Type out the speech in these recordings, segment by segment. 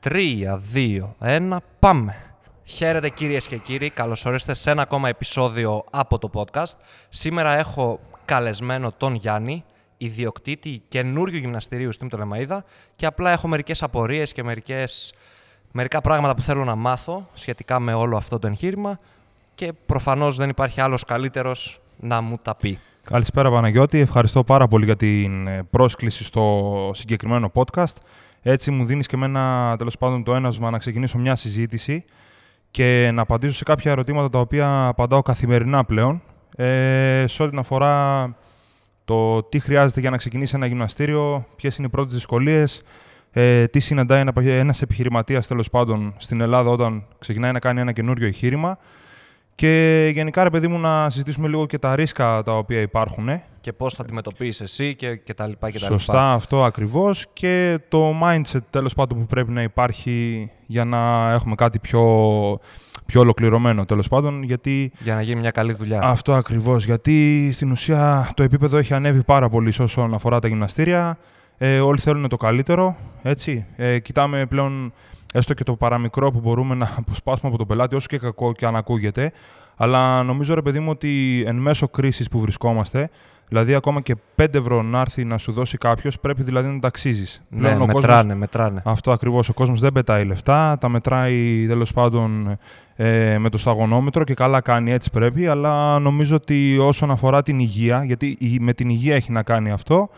Τρία, δύο, ένα, πάμε. Χαίρετε κυρίες και κύριοι, καλώς ορίστε σε ένα ακόμα επεισόδιο από το podcast. Σήμερα έχω καλεσμένο τον Γιάννη, ιδιοκτήτη καινούριου γυμναστηρίου στην Πτολεμαίδα και απλά έχω μερικές απορίες και μερικές, μερικά πράγματα που θέλω να μάθω σχετικά με όλο αυτό το εγχείρημα και προφανώς δεν υπάρχει άλλος καλύτερος να μου τα πει. Καλησπέρα Παναγιώτη, ευχαριστώ πάρα πολύ για την ε, πρόσκληση στο συγκεκριμένο podcast. Έτσι μου δίνεις και εμένα τέλος πάντων το ένασμα να ξεκινήσω μια συζήτηση και να απαντήσω σε κάποια ερωτήματα τα οποία απαντάω καθημερινά πλέον ε, σε ό,τι αφορά το τι χρειάζεται για να ξεκινήσει ένα γυμναστήριο, ποιες είναι οι πρώτες δυσκολίες, ε, τι συναντάει ένα, ένας επιχειρηματίας τέλος πάντων στην Ελλάδα όταν ξεκινάει να κάνει ένα καινούριο εγχείρημα και γενικά, ρε παιδί μου, να συζητήσουμε λίγο και τα ρίσκα τα οποία υπάρχουν. Και πώς θα αντιμετωπίσεις εσύ και, και τα λοιπά και τα Σωστά, λοιπά. αυτό ακριβώς. Και το mindset, τέλος πάντων, που πρέπει να υπάρχει για να έχουμε κάτι πιο, πιο ολοκληρωμένο, τέλος πάντων. Γιατί Για να γίνει μια καλή δουλειά. αυτό ακριβώς. Γιατί στην ουσία το επίπεδο έχει ανέβει πάρα πολύ σε όσον αφορά τα γυμναστήρια. Ε, όλοι θέλουν το καλύτερο, έτσι. Ε, κοιτάμε πλέον έστω και το παραμικρό που μπορούμε να αποσπάσουμε από τον πελάτη, όσο και κακό και αν ακούγεται. Αλλά νομίζω, ρε παιδί μου, ότι εν μέσω κρίσης που βρισκόμαστε, δηλαδή ακόμα και 5 ευρώ να έρθει να σου δώσει κάποιος, πρέπει δηλαδή να τα αξίζει. ναι, μετράνε, μετράνε. Αυτό ακριβώς. Ο κόσμος δεν πετάει λεφτά, τα μετράει τέλος πάντων ε, με το σταγονόμετρο και καλά κάνει, έτσι πρέπει. Αλλά νομίζω ότι όσον αφορά την υγεία, γιατί η- με την υγεία έχει να κάνει αυτό,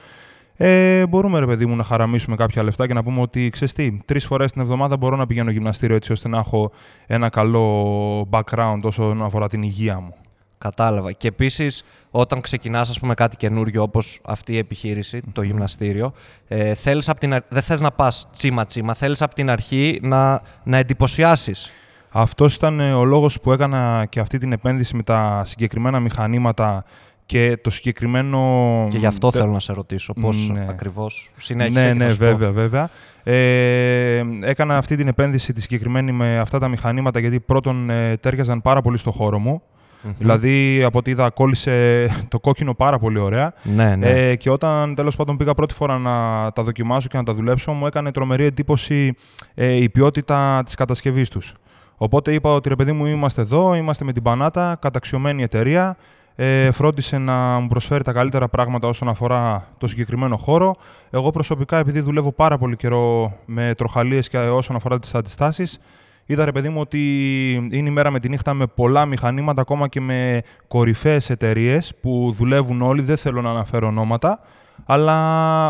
ε, μπορούμε ρε παιδί μου να χαραμίσουμε κάποια λεφτά και να πούμε ότι ξέρεις τι, τρεις φορές την εβδομάδα μπορώ να πηγαίνω γυμναστήριο έτσι ώστε να έχω ένα καλό background όσον αφορά την υγεία μου. Κατάλαβα. Και επίσης, όταν ξεκινάς, ας πούμε, κάτι καινούριο όπως αυτή η επιχείρηση, το γυμναστήριο, ε, θέλεις απ' την, αρ- δεν θες να πας τσίμα-τσίμα. Θέλεις από την αρχή να, να εντυπωσιάσεις. Αυτός ήταν ε, ο λόγος που έκανα και αυτή την επένδυση με τα συγκεκριμένα μηχανήματα και το συγκεκριμένο... Και γι' αυτό τε- θέλω να σε ρωτήσω πώς Ναι. ακριβώς συνέχισε. Ναι, και θα ναι, σου πω. βέβαια, βέβαια. Ε, έκανα αυτή την επένδυση τη συγκεκριμένη με αυτά τα μηχανήματα γιατί πρώτον ε, τέριαζαν πάρα πολύ στο χώρο μου. Μμμ. Δηλαδή, από ό,τι είδα, κόλλησε το κόκκινο πάρα πολύ ωραία. Ναι, ναι. Ε, και όταν τέλος πάντων πήγα πρώτη φορά να τα δοκιμάσω και να τα δουλέψω, μου έκανε τρομερή εντύπωση ε, η ποιότητα της κατασκευής τους. Οπότε είπα ότι ρε παιδί μου είμαστε εδώ, είμαστε με την Πανάτα, καταξιωμένη εταιρεία, ε, φρόντισε να μου προσφέρει τα καλύτερα πράγματα όσον αφορά το συγκεκριμένο χώρο. Εγώ προσωπικά, επειδή δουλεύω πάρα πολύ καιρό με τροχαλίες και όσον αφορά τις αντιστάσεις, είδα ρε παιδί μου ότι είναι η μέρα με τη νύχτα με πολλά μηχανήματα, ακόμα και με κορυφαίες εταιρείες που δουλεύουν όλοι, δεν θέλω να αναφέρω ονόματα, αλλά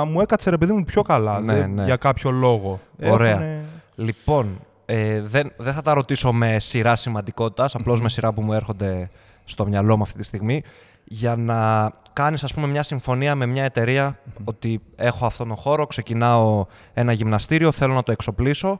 μου έκατσε ρε παιδί μου πιο καλά, Ναι, δεν- ναι. για κάποιο λόγο. Ωραία. Έχουνε- Λοιπόν, ε, δεν, δεν θα τα ρωτήσω με σειρά σημαντικότητας, απλώς με σειρά που μου έρχονται στο μυαλό μου αυτή τη στιγμή, για να κάνεις ας πούμε μια συμφωνία με μια εταιρεία ότι έχω αυτόν τον χώρο, ξεκινάω ένα γυμναστήριο, θέλω να το εξοπλίσω.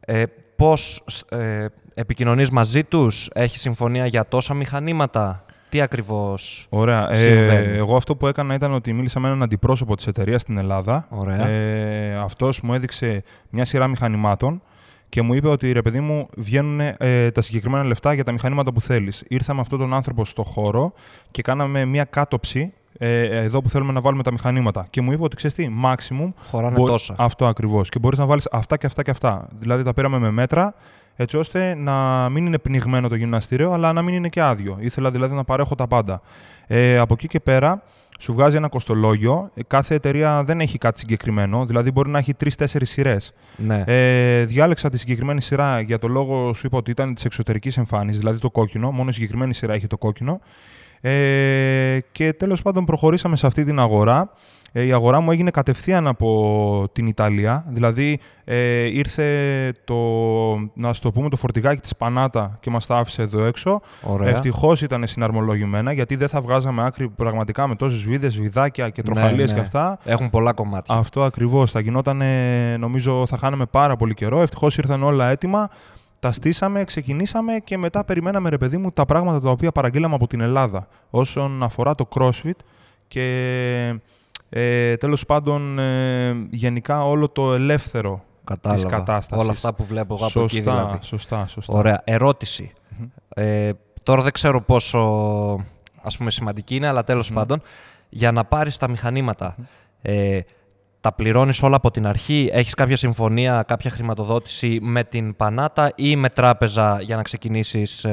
Ε, πώς ε, επικοινωνείς μαζί τους, έχεις συμφωνία για τόσα μηχανήματα, τι ακριβώς... Ωραία. Ε, Συμβαίνει; εγώ αυτό που έκανα ήταν ότι μίλησα με έναν αντιπρόσωπο της εταιρείας στην Ελλάδα. Ωραία. Ε, αυτός μου έδειξε μια σειρά μηχανημάτων και μου είπε ότι ρε παιδί μου βγαίνουν ε, τα συγκεκριμένα λεφτά για τα μηχανήματα που θέλεις. Ήρθα με αυτόν τον άνθρωπο στο χώρο και κάναμε μια κάτοψη ε, εδώ που θέλουμε να βάλουμε τα μηχανήματα. Και μου είπε ότι ξέρεις τι, maximum. Χωράνε μπο- τόσα. Αυτό ακριβώς. Και μπορείς να βάλεις αυτά και αυτά και αυτά. Δηλαδή τα πήραμε με μέτρα, έτσι ώστε να μην είναι πνιγμένο το γυμναστήριο, αλλά να μην είναι και άδειο. Ήθελα δηλαδή να παρέχω τα πάντα. Ε, από εκεί και πέρα, σου βγάζει ένα κοστολόγιο. Ε, Κάθε εταιρεία δεν έχει κάτι συγκεκριμένο, δηλαδή μπορεί να έχει τρει-τέσσερι σειρές. Ναι. Ε, διάλεξα τη συγκεκριμένη σειρά για το λόγο σου είπα ότι ήταν της εξωτερικής εμφάνισης, δηλαδή το κόκκινο. Μόνο η συγκεκριμένη σειρά έχει το κόκκινο. Ε, και τέλος πάντων προχωρήσαμε σε αυτή την αγορά. Ε, η αγορά μου έγινε κατευθείαν από την Ιταλία. Δηλαδή ε, ήρθε το, να στο πούμε, το φορτηγάκι της Πανάτα και μας τα άφησε εδώ έξω. Ωραία. Ευτυχώς ήταν συναρμολογημένα γιατί δεν θα βγάζαμε άκρη πραγματικά με τόσες βίδες, βιδάκια και τροχαλίες ναι. και αυτά. Έχουν πολλά κομμάτια. Αυτό ακριβώς. Θα γινόταν, νομίζω, θα χάναμε πάρα πολύ καιρό. Ευτυχώς ήρθαν όλα έτοιμα. Τα στήσαμε, ξεκινήσαμε και μετά περιμέναμε, ρε παιδί μου, τα πράγματα τα οποία παραγγείλαμε από την Ελλάδα όσον αφορά το CrossFit και ε, τέλος πάντων ε, γενικά όλο το ελεύθερο Κατάλαβα. της κατάστασης. Όλα αυτά που βλέπω εγώ από σωστά, εκεί δηλαδή. Σωστά, σωστά. Ωραία. Ερώτηση. Ε, τώρα δεν ξέρω πόσο ας πούμε σημαντική είναι, αλλά τέλος πάντων, για να πάρεις τα μηχανήματα, ε, τα τα πληρώνεις όλα από την αρχή, έχεις κάποια συμφωνία, κάποια χρηματοδότηση με την Πανάτα ή με τράπεζα για να ξεκινήσεις.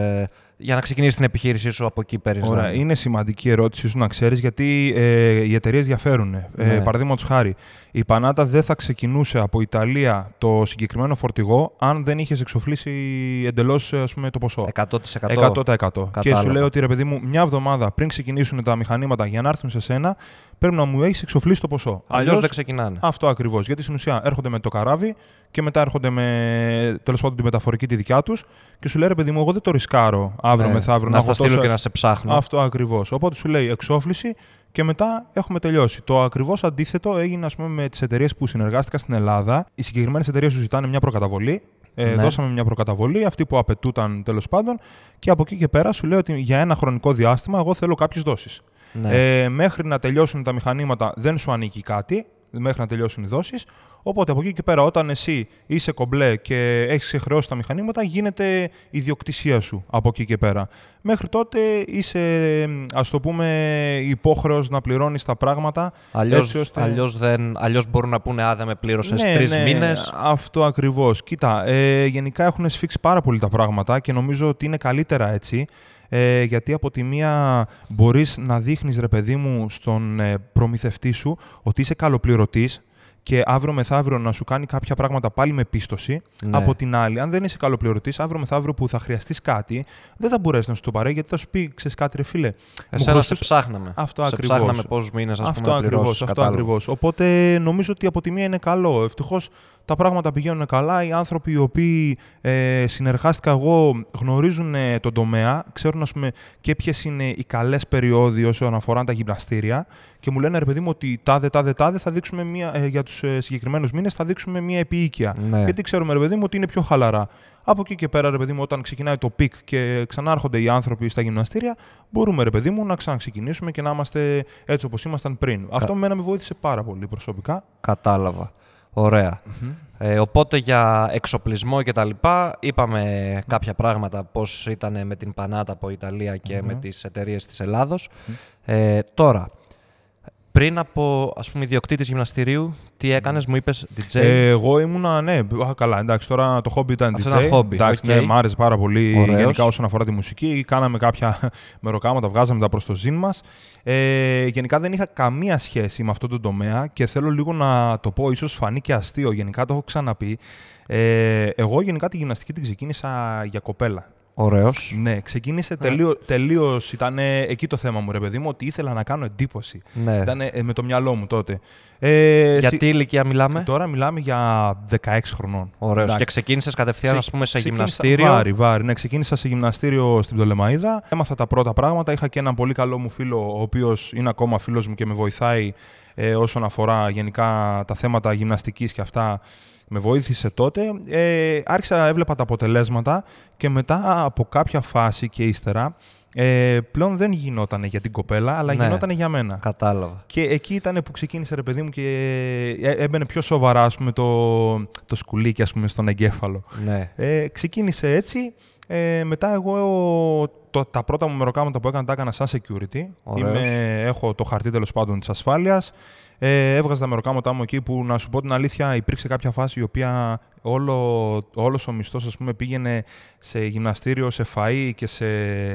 Για να ξεκινήσει την επιχείρησή σου από εκεί παίρνει. Ωραία. Είναι σημαντική ερώτηση σου να ξέρεις γιατί ε, οι εταιρείες διαφέρουν. Ε, Ναι. Παραδείγματος χάρη, η Πανάτα δεν θα ξεκινούσε από Ιταλία το συγκεκριμένο φορτηγό αν δεν είχες εξοφλήσει εντελώς το ποσό. 100%. 100%. Και σου λέει ότι ρε παιδί μου, μια εβδομάδα πριν ξεκινήσουν τα μηχανήματα για να έρθουν σε σένα, πρέπει να μου έχεις εξοφλήσει το ποσό. Αλλιώς δεν ξεκινάνε. Αυτό ακριβώς. Γιατί στην ουσία έρχονται με το καράβι και μετά έρχονται με τέλος πάντων τη μεταφορική τη δικιά τους και σου λέει ρε παιδί μου, εγώ δεν το ρισκάρω αύριο Ναι, μεθαύριο να έχω στα στείλω τόσο- και να σε ψάχνω. Αυτό ακριβώς. Οπότε σου λέει εξόφληση και μετά έχουμε τελειώσει. Το ακριβώς αντίθετο έγινε ας πούμε, με τις εταιρείες που συνεργάστηκαν στην Ελλάδα. Οι συγκεκριμένες εταιρείες σου ζητάνε μια προκαταβολή. Ε, Ναι. Δώσαμε μια προκαταβολή, αυτή που απαιτούταν τέλος πάντων. Και από εκεί και πέρα σου λέει ότι για ένα χρονικό διάστημα εγώ θέλω κάποιες δόσεις. Ναι. Ε, μέχρι να τελειώσουν τα μηχανήματα δεν σου ανήκει κάτι, μέχρι να τελειώσουν οι δόσεις. Οπότε από εκεί και πέρα, όταν εσύ είσαι κομπλέ και έχεις ξεχρεώσει τα μηχανήματα, γίνεται ιδιοκτησία σου από εκεί και πέρα. Μέχρι τότε είσαι, ας το πούμε, υπόχρεος να πληρώνεις τα πράγματα. Αλλιώς, έτσι ώστε- αλλιώς, δεν, αλλιώς μπορούν να πούνε «Α, δεν με πλήρωσες ναι, τρεις ναι, μήνες». Αυτό ακριβώς. Κοίτα, ε, γενικά έχουν σφίξει πάρα πολύ τα πράγματα και νομίζω ότι είναι καλύτερα έτσι. Ε, γιατί από τη μία μπορείς να δείχνεις ρε παιδί μου στον ε, προμηθευτή σου ότι είσαι καλοπληρωτής και αύριο μεθαύριο να σου κάνει κάποια πράγματα πάλι με πίστοση. Ναι. Από την άλλη, αν δεν είσαι καλοπληρωτής, αύριο μεθαύριο που θα χρειαστείς κάτι, δεν θα μπορέσεις να σου το παρέχει γιατί θα σου πει: Ξέρεις κάτι, ρε φίλε. μου Εσένα σε χρωστάς- ψάχναμε. Αυτό σε ακριβώς. ψάχναμε πόσους μήνες ας αυτό πούμε, να ακριβώς, πληρώσεις αυτό κατάλογο. ακριβώς. Οπότε νομίζω ότι από τη μία είναι καλό. Ευτυχώς τα πράγματα πηγαίνουν καλά. Οι άνθρωποι οι οποίοι ε, συνεργάστηκα εγώ γνωρίζουν ε, τον τομέα, ξέρουν ας πούμε, και ποιες είναι οι καλές περιόδοι όσον αφορά τα γυμναστήρια και μου λένε ρε παιδί μου ότι τάδε, τάδε, τάδε θα δείξουμε μία, ε, για τους ε, συγκεκριμένους μήνες θα δείξουμε μία επιείκεια. Ναι. Γιατί ξέρουμε ρε παιδί μου ότι είναι πιο χαλαρά. Από εκεί και πέρα, ρε παιδί μου, όταν ξεκινάει το peak και ξανάρχονται οι άνθρωποι στα γυμναστήρια, μπορούμε, ρε παιδί μου, να ξαναξεκινήσουμε και να είμαστε έτσι όπως ήμασταν πριν. Αυτό με με βοήθησε πάρα πολύ προσωπικά. Κατάλαβα. Ωραία. Ε, οπότε για εξοπλισμό και τα λοιπά είπαμε κάποια πράγματα πώς ήταν με την Panatta από Ιταλία και με τις εταιρείες της Ελλάδος. Ε, τώρα, πριν από ας πούμε ιδιοκτήτης γυμναστηρίου, τι έκανες, μου είπες DJ. Ε, εγώ ήμουνα, ναι, α, καλά, εντάξει, τώρα το χόμπι ήταν Αυτό DJ. ήταν χόμπι, Εντάξει, οκ. ναι, μ' άρεσε πάρα πολύ Ωραίος. γενικά όσον αφορά τη μουσική. Κάναμε κάποια μεροκάματα, βγάζαμε τα προς το ζήν μας. Ε, γενικά δεν είχα καμία σχέση με αυτό το τομέα και θέλω λίγο να το πω, ίσως φανεί και αστείο, γενικά το έχω ξαναπεί. Ε, εγώ γενικά τη γυμναστική την ξεκίνησα για κοπέλα. Ωραίος. Ναι, ξεκίνησε τελείω, τελείως, ήταν εκεί το θέμα μου ρε παιδί μου, ότι ήθελα να κάνω εντύπωση. Ναι. Ήταν με το μυαλό μου τότε. Ε, Για συ- τι ηλικία μιλάμε; Τώρα μιλάμε για 16 χρονών. Ωραίος. Εντάξει. Και ξεκίνησες κατευθείαν ας πούμε σε Ξεκίνησα- γυμναστήριο; Βάρη, βάρη. Ναι, ξεκίνησα σε γυμναστήριο στην Πτολεμαίδα. Έμαθα τα πρώτα πράγματα. Είχα και έναν πολύ καλό μου φίλο, ο οποίος είναι ακόμα φίλος μου και με βοηθάει ε, όσον αφορά γενικά τα θέματα γυμναστικής και αυτά. Με βοήθησε τότε. Ε, άρχισα, έβλεπα τα αποτελέσματα και μετά από κάποια φάση και ύστερα ε, πλέον δεν γινόταν για την κοπέλα, αλλά Ναι. γινόταν για μένα. Κατάλαβα. Και εκεί ήταν που ξεκίνησε ρε παιδί μου και ε, έμπαινε πιο σοβαρά ας πούμε, το, το σκουλίκι ας πούμε, στον εγκέφαλο. Ναι. Ε, ξεκίνησε έτσι. Ε, μετά εγώ το, τα πρώτα μου μεροκάματα που έκανα τα έκανα σαν security. Ωραίος. Είμαι, έχω το χαρτί τέλος πάντων της ασφάλειας. Ε, έβγαζα τα μεροκάματά μου εκεί που να σου πω την αλήθεια υπήρξε κάποια φάση η οποία όλο, όλος ο μισθός ας πούμε πήγαινε σε γυμναστήριο, σε φαΐ και σε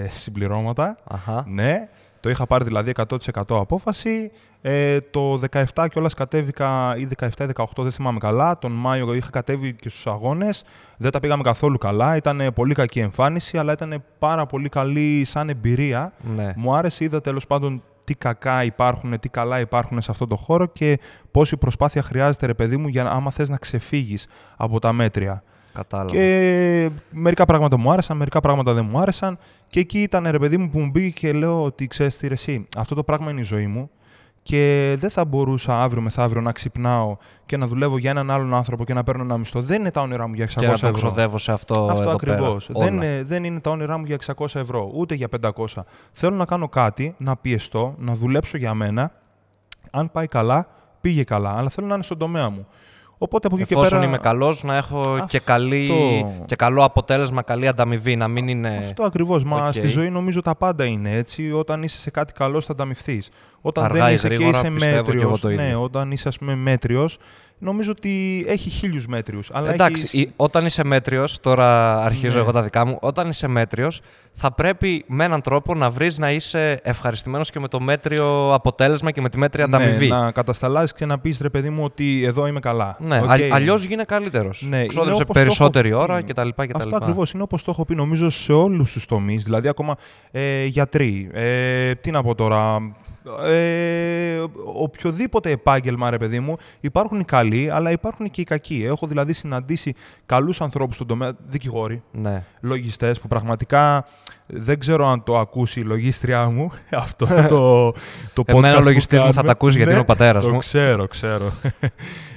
συμπληρώματα. Αχα. Ναι, το είχα πάρει δηλαδή 100% απόφαση. Ε, το 17 κιόλας κατέβηκα, ή 17-18 δεν θυμάμαι καλά. Τον Μάιο είχα κατέβει και στους αγώνες. Δεν τα πήγαμε καθόλου καλά. Ήταν πολύ κακή εμφάνιση, αλλά ήταν πάρα πολύ καλή σαν εμπειρία. Ναι. Μου άρεσε, είδα τέλος πάντων τι κακά υπάρχουν, τι καλά υπάρχουν σε αυτό το χώρο και πόση προσπάθεια χρειάζεται, ρε παιδί μου, για να, άμα θες να ξεφύγεις από τα μέτρια. Κατάλαβα. Και μερικά πράγματα μου άρεσαν, μερικά πράγματα δεν μου άρεσαν. Και εκεί ήταν ρε παιδί μου που μου μπήκε και λέω ότι ξέρεις τι, ρε, εσύ, αυτό το πράγμα είναι η ζωή μου. Και δεν θα μπορούσα αύριο μεθαύριο να ξυπνάω και να δουλεύω για έναν άλλον άνθρωπο και να παίρνω ένα μισθό. Δεν είναι τα όνειρά μου για 600 και να το ευρώ. ξοδεύω σε αυτό, Αυτό εδώ ακριβώς. πέρα. Δεν, Όλα. είναι- δεν είναι τα όνειρά μου για 600 ευρώ, ούτε για 500. Θέλω να κάνω κάτι, να πιεστώ, να δουλέψω για μένα. Αν πάει καλά, πήγε καλά, αλλά θέλω να είναι στον τομέα μου. Οπότε από εκεί και Εφόσον πέρα. είμαι καλός, να έχω και, Αυτό. καλή, και καλό αποτέλεσμα, καλή ανταμοιβή. Να μην είναι. Αυτό ακριβώς. Μα οκ. στη ζωή νομίζω τα πάντα είναι έτσι. Όταν είσαι σε κάτι καλό, θα ανταμειφθεί. Όταν Αργά δεν ή είσαι και γρήγορα, είσαι πιστεύω και μέτριος. εγώ το ίδιο. Ναι, όταν είσαι, ας πούμε, μέτριος, νομίζω ότι έχει χίλιους μέτριους. Εντάξει, έχεις... η- όταν είσαι μέτριος, τώρα αρχίζω Ναι. εγώ τα δικά μου. Όταν είσαι μέτριος, θα πρέπει με έναν τρόπο να βρεις να είσαι ευχαριστημένος και με το μέτριο αποτέλεσμα και με τη μέτρια ανταμοιβή. Ναι, να κατασταλάσει και να πεις ρε παιδί μου ότι εδώ είμαι καλά. Ναι, Οκ. αλλιώς γίνει καλύτερος. Ναι, είναι Ξόδεψε όπως το περισσότερη έχω- ώρα Mm. κτλ. Αυτό ακριβώς είναι όπως το έχω πει νομίζω σε όλους τους τομείς. Δηλαδή, ακόμα ε, γιατροί. Ε, τι να πω τώρα. Ε, οποιοδήποτε επάγγελμα, ρε παιδί μου, υπάρχουν οι καλοί, αλλά υπάρχουν και οι κακοί. Έχω δηλαδή συναντήσει καλούς ανθρώπους στον τομέα, δικηγόροι, Ναι. λογιστές, που πραγματικά δεν ξέρω αν το ακούσει η λογίστριά μου. Αυτό το, το podcast. Εμένα ο που λογιστής μου θα κάνουμε. τα ακούσει γιατί Ναι, είναι ο πατέρας το μου. ξέρω, ξέρω.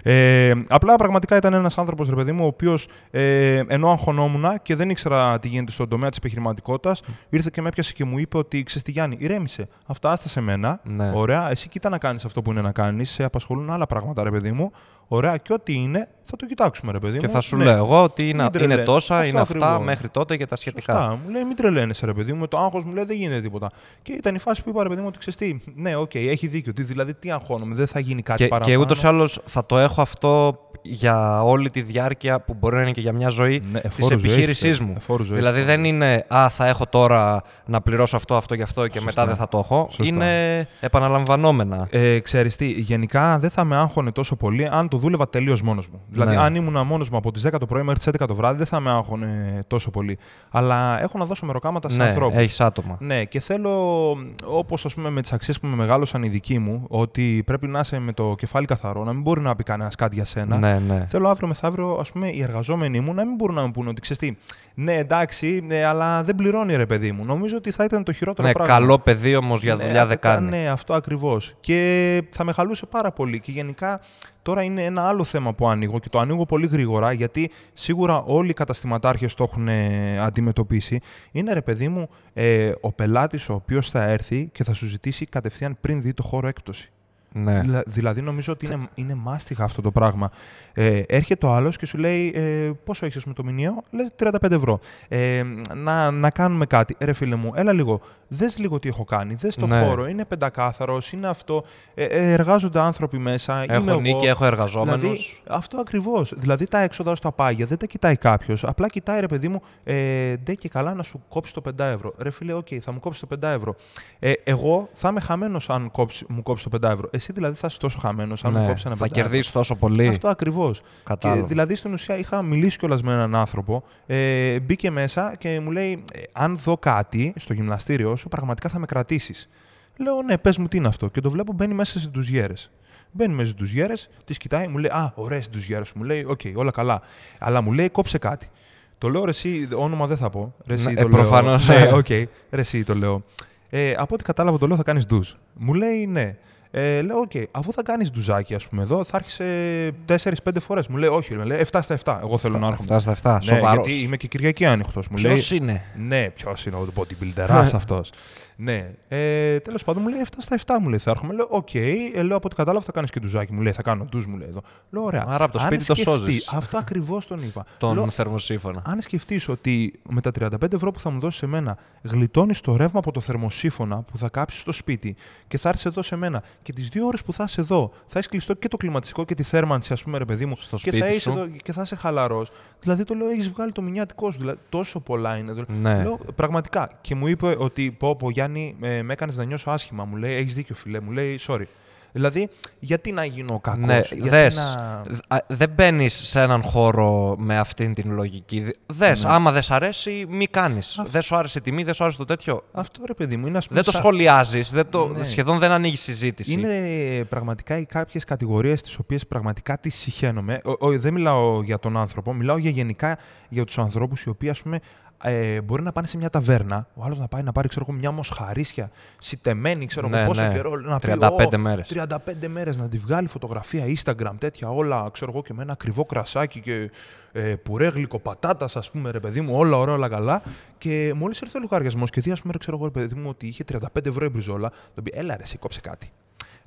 Ε, απλά πραγματικά ήταν ένας άνθρωπος, ρε παιδί μου, ο οποίος ε, ενώ αγχωνόμουν και δεν ήξερα τι γίνεται στον τομέα της επιχειρηματικότητας, ήρθε και με έπιασε και μου είπε ότι ξέρεις τι Γιάννη, ηρέμησε. Αυτά άστα σε μένα. Ναι. Ωραία, εσύ κοίτα να κάνεις αυτό που είναι να κάνεις. Σε απασχολούν άλλα πράγματα, ρε παιδί μου. Ωραία, και ό,τι είναι θα το κοιτάξουμε, ρε παιδί Και μου. θα σου Ναι. λέω εγώ ότι είναι, Μην είναι τρελαίνεις. τόσα, Αυτό είναι αυτά ακριβώς. μέχρι τότε και τα σχετικά. Σωστά. Μου λέει, μην τρελαίνεσαι, ρε παιδί μου. Με το άγχος μου λέει δεν γίνεται τίποτα. Και ήταν η φάση που είπα, ρε παιδί μου, ότι ξέρεις τι. Ναι, οκ, έχει δίκιο. Τι, δηλαδή, τι αγχώνομαι, δεν θα γίνει κάτι Και, παραπάνω. και ούτως ή άλλως θα το έχω αυτό για όλη τη διάρκεια που μπορεί να είναι και για μια ζωή Ναι, της εφόρου ζωής, επιχείρησής πιστεύω. μου. Εφόρου ζωής. Δηλαδή δεν είναι Α, θα έχω τώρα να πληρώσω αυτό, αυτό και αυτό και Σωστά. μετά δεν θα το έχω. Σωστά. Είναι επαναλαμβανόμενα. Ε, ξέρεις τι, γενικά δεν θα με άγχωνε τόσο πολύ αν το δούλευα τελείως μόνος μου. Δηλαδή, Ναι. αν ήμουν μόνος μου από τις 10 το πρωί μέχρι τις 11 το βράδυ, δεν θα με άγχωνε τόσο πολύ. Αλλά έχω να δώσω μεροκάματα σε ναι, ανθρώπους. έχεις άτομα. Ναι, και θέλω, όπως ας πούμε με τις αξίες που με μεγάλωσαν οι δικοί μου, ότι πρέπει να είσαι με το κεφάλι καθαρό, να μην μπορεί να πει κανένας κάτι για σένα. Ναι, ναι. Θέλω αύριο μεθαύριο, ας πούμε, οι εργαζόμενοι μου να μην μπορούν να μου πούνε ότι ξέρεις τι, ναι, εντάξει, ναι, αλλά δεν πληρώνει ρε παιδί μου. Νομίζω ότι θα ήταν το χειρότερο Ναι, πράγμα. καλό παιδί όμως για Ναι, δουλειά δεν αυτά- κάνει. Ναι, αυτό ακριβώς. Και θα με χαλούσε πάρα πολύ. Και γενικά τώρα είναι ένα άλλο θέμα που ανοίγω και το ανοίγω πολύ γρήγορα γιατί σίγουρα όλοι οι καταστηματάρχες το έχουν ε, αντιμετωπίσει. Είναι ρε παιδί μου, ε, ο πελάτης ο οποίος θα έρθει και θα σου ζητήσει κατευθείαν πριν δει το χώρο έκπτωση. Ναι. Δηλα- Δηλαδή, νομίζω ότι είναι, είναι μάστιγα αυτό το πράγμα. Ε, έρχεται ο άλλος και σου λέει ε, πόσο έχεις με το μηνιαίο, λέει 35 ευρώ. Ε, να, να κάνουμε κάτι. Ε, ρε φίλε μου, έλα λίγο. Δες λίγο τι έχω κάνει. Δες το Ναι. χώρο. Είναι πεντακάθαρος, είναι αυτό. Ε, ε, εργάζονται άνθρωποι μέσα. είμαι Έχω εγώ. ενοίκιο, έχω εργαζόμενους. Δηλαδή, αυτό ακριβώς. Δηλαδή τα έξοδα στα πάγια δεν τα κοιτάει κάποιος. Απλά κοιτάει ρε παιδί μου, ε, ντε και καλά να σου κόψει το 5 ευρώ. Ρε φίλε, οκ, θα μου κόψεις το 5 ευρώ. Ε, εγώ θα είμαι χαμένος αν κόψει, μου κόψεις το 5 ευρώ. Εσύ δηλαδή θα είσαι τόσο χαμένος αν μου ναι. κόψεις ένα 5 θα ευρώ. κερδίσεις τόσο πολύ. Αυτό ακριβώς. Κατάλαβα. Δηλαδή στην ουσία είχα μιλήσει κιόλας με έναν άνθρωπο. Ε, μπήκε μέσα και μου λέει: ε, Αν δω κάτι στο γυμναστήριό σου, πραγματικά θα με κρατήσεις. Λέω: Ναι, πες μου τι είναι αυτό. Και το βλέπω μπαίνει μέσα σε ντουζιέρες. Μπαίνει μέσα στις ντουζιέρες, τις κοιτάει, μου λέει: Α, ωραίε ντουζιέρες. Μου λέει: Οκ, όλα καλά. Αλλά μου λέει: Κόψε κάτι. Το λέω: Ρε, εσύ, όνομα δεν θα πω. Ρε, εσύ, Ναι, το ε, λέω. προφανώς. Ναι, οκ. Ρε, εσύ, το λέω. Ε, από ό,τι κατάλαβα, το λέω: Θα κάνεις ντουζ. Μου λέει: Ναι. Ε, λέω: Οκ, αφού θα κάνεις ντουζάκι, ας πούμε, εδώ, θα έρχεσαι 4-5 φορές. Μου λέει: Όχι, με λέει 7 στα 7. Εγώ θέλω να έρχομαι. Αυτά στα 7. Ναι, Σοβαρός. γιατί είμαι και Κυριακή άνοιχτος. Μου λέει. Ποιος είναι; Ναι, ποιος είναι ο bodybuilder αυτός. ναι. Ε, Τέλος πάντων μου λέει 7 στα 7 μου λέει θα έρχομαι. Λέω: Οκ, ε, λέω από ό,τι κατάλαβα θα κάνεις και ντουζάκι. Μου λέει: Θα κάνω ντουζ μου λέει εδώ. Λέω: Ωραία. Άρα από το Αν σπίτι το σκεφτεί- σώζεις. Αυτό ακριβώς τον είπα. Τον Λέω, θερμοσίφωνα. αν σκεφτείς ότι με τα 35 ευρώ που θα μου δώσεις σε μένα, γλιτώνεις το ρεύμα από το θερμοσίφωνα που θα κάψεις στο σπίτι και θα έρθεις εδώ σε μένα και τις δύο ώρες που θα είσαι εδώ, θα έχεις κλειστό και το κλιματιστικό και τη θέρμανση, ας πούμε, ρε παιδί μου, Στο και σπίτι θα είσαι σου. εδώ και θα είσαι χαλαρός. Δηλαδή το λέω, έχεις βγάλει το μηνιάτικό σου. Δηλαδή, τόσο πολλά είναι. Δηλαδή, Ναι. Λέω, πραγματικά. Και μου είπε ότι πω, πω Γιάννη, ε, με έκανες να νιώσω άσχημα. Μου λέει, έχεις δίκιο, φιλέ. Μου λέει, sorry. Δηλαδή, γιατί να γίνω κακός; Ναι, γιατί δες. να... Α, Δεν μπαίνεις σε έναν χώρο με αυτήν την λογική. Δες, Ναι. άμα δεν σ' αρέσει, μη κάνεις. Δεν σου άρεσε η τιμή, δεν σου άρεσε το τέτοιο. Αυτό ρε παιδί μου είναι ας πούμε, Δεν το σαν- σχολιάζεις, Ναι. σχεδόν δεν ανοίγεις συζήτηση. Είναι πραγματικά κάποιες κατηγορίες τις οποίες πραγματικά τις συχαίνομαι. Ο, ο- δεν μιλάω για τον άνθρωπο, μιλάω για γενικά για τους ανθρώπους οι οποίοι, ας πούμε, ε, μπορεί να πάνε σε μια ταβέρνα, ο άλλος να πάει να πάρει ξέρω, εγώ, μια μοσχαρίσια σιτεμένη, ξέρω εγώ Ναι, πόσο ναι. καιρό. Να πει, 35 «Ω, μέρες». 35 μέρες να τη βγάλει φωτογραφία, Instagram, τέτοια όλα, ξέρω εγώ και με ένα ακριβό κρασάκι και ε, πουρέ γλυκοπατάτα, ας πούμε, ρε παιδί μου, όλα ωραία, όλα καλά. Και μόλις έρθει ο λογαριασμός και δει, ας πούμε, ρε, ξέρω εγώ, ρε παιδί μου, ότι είχε 35 ευρώ η μπριζόλα, τον πει, έλα ρε, εσύ κόψε κάτι.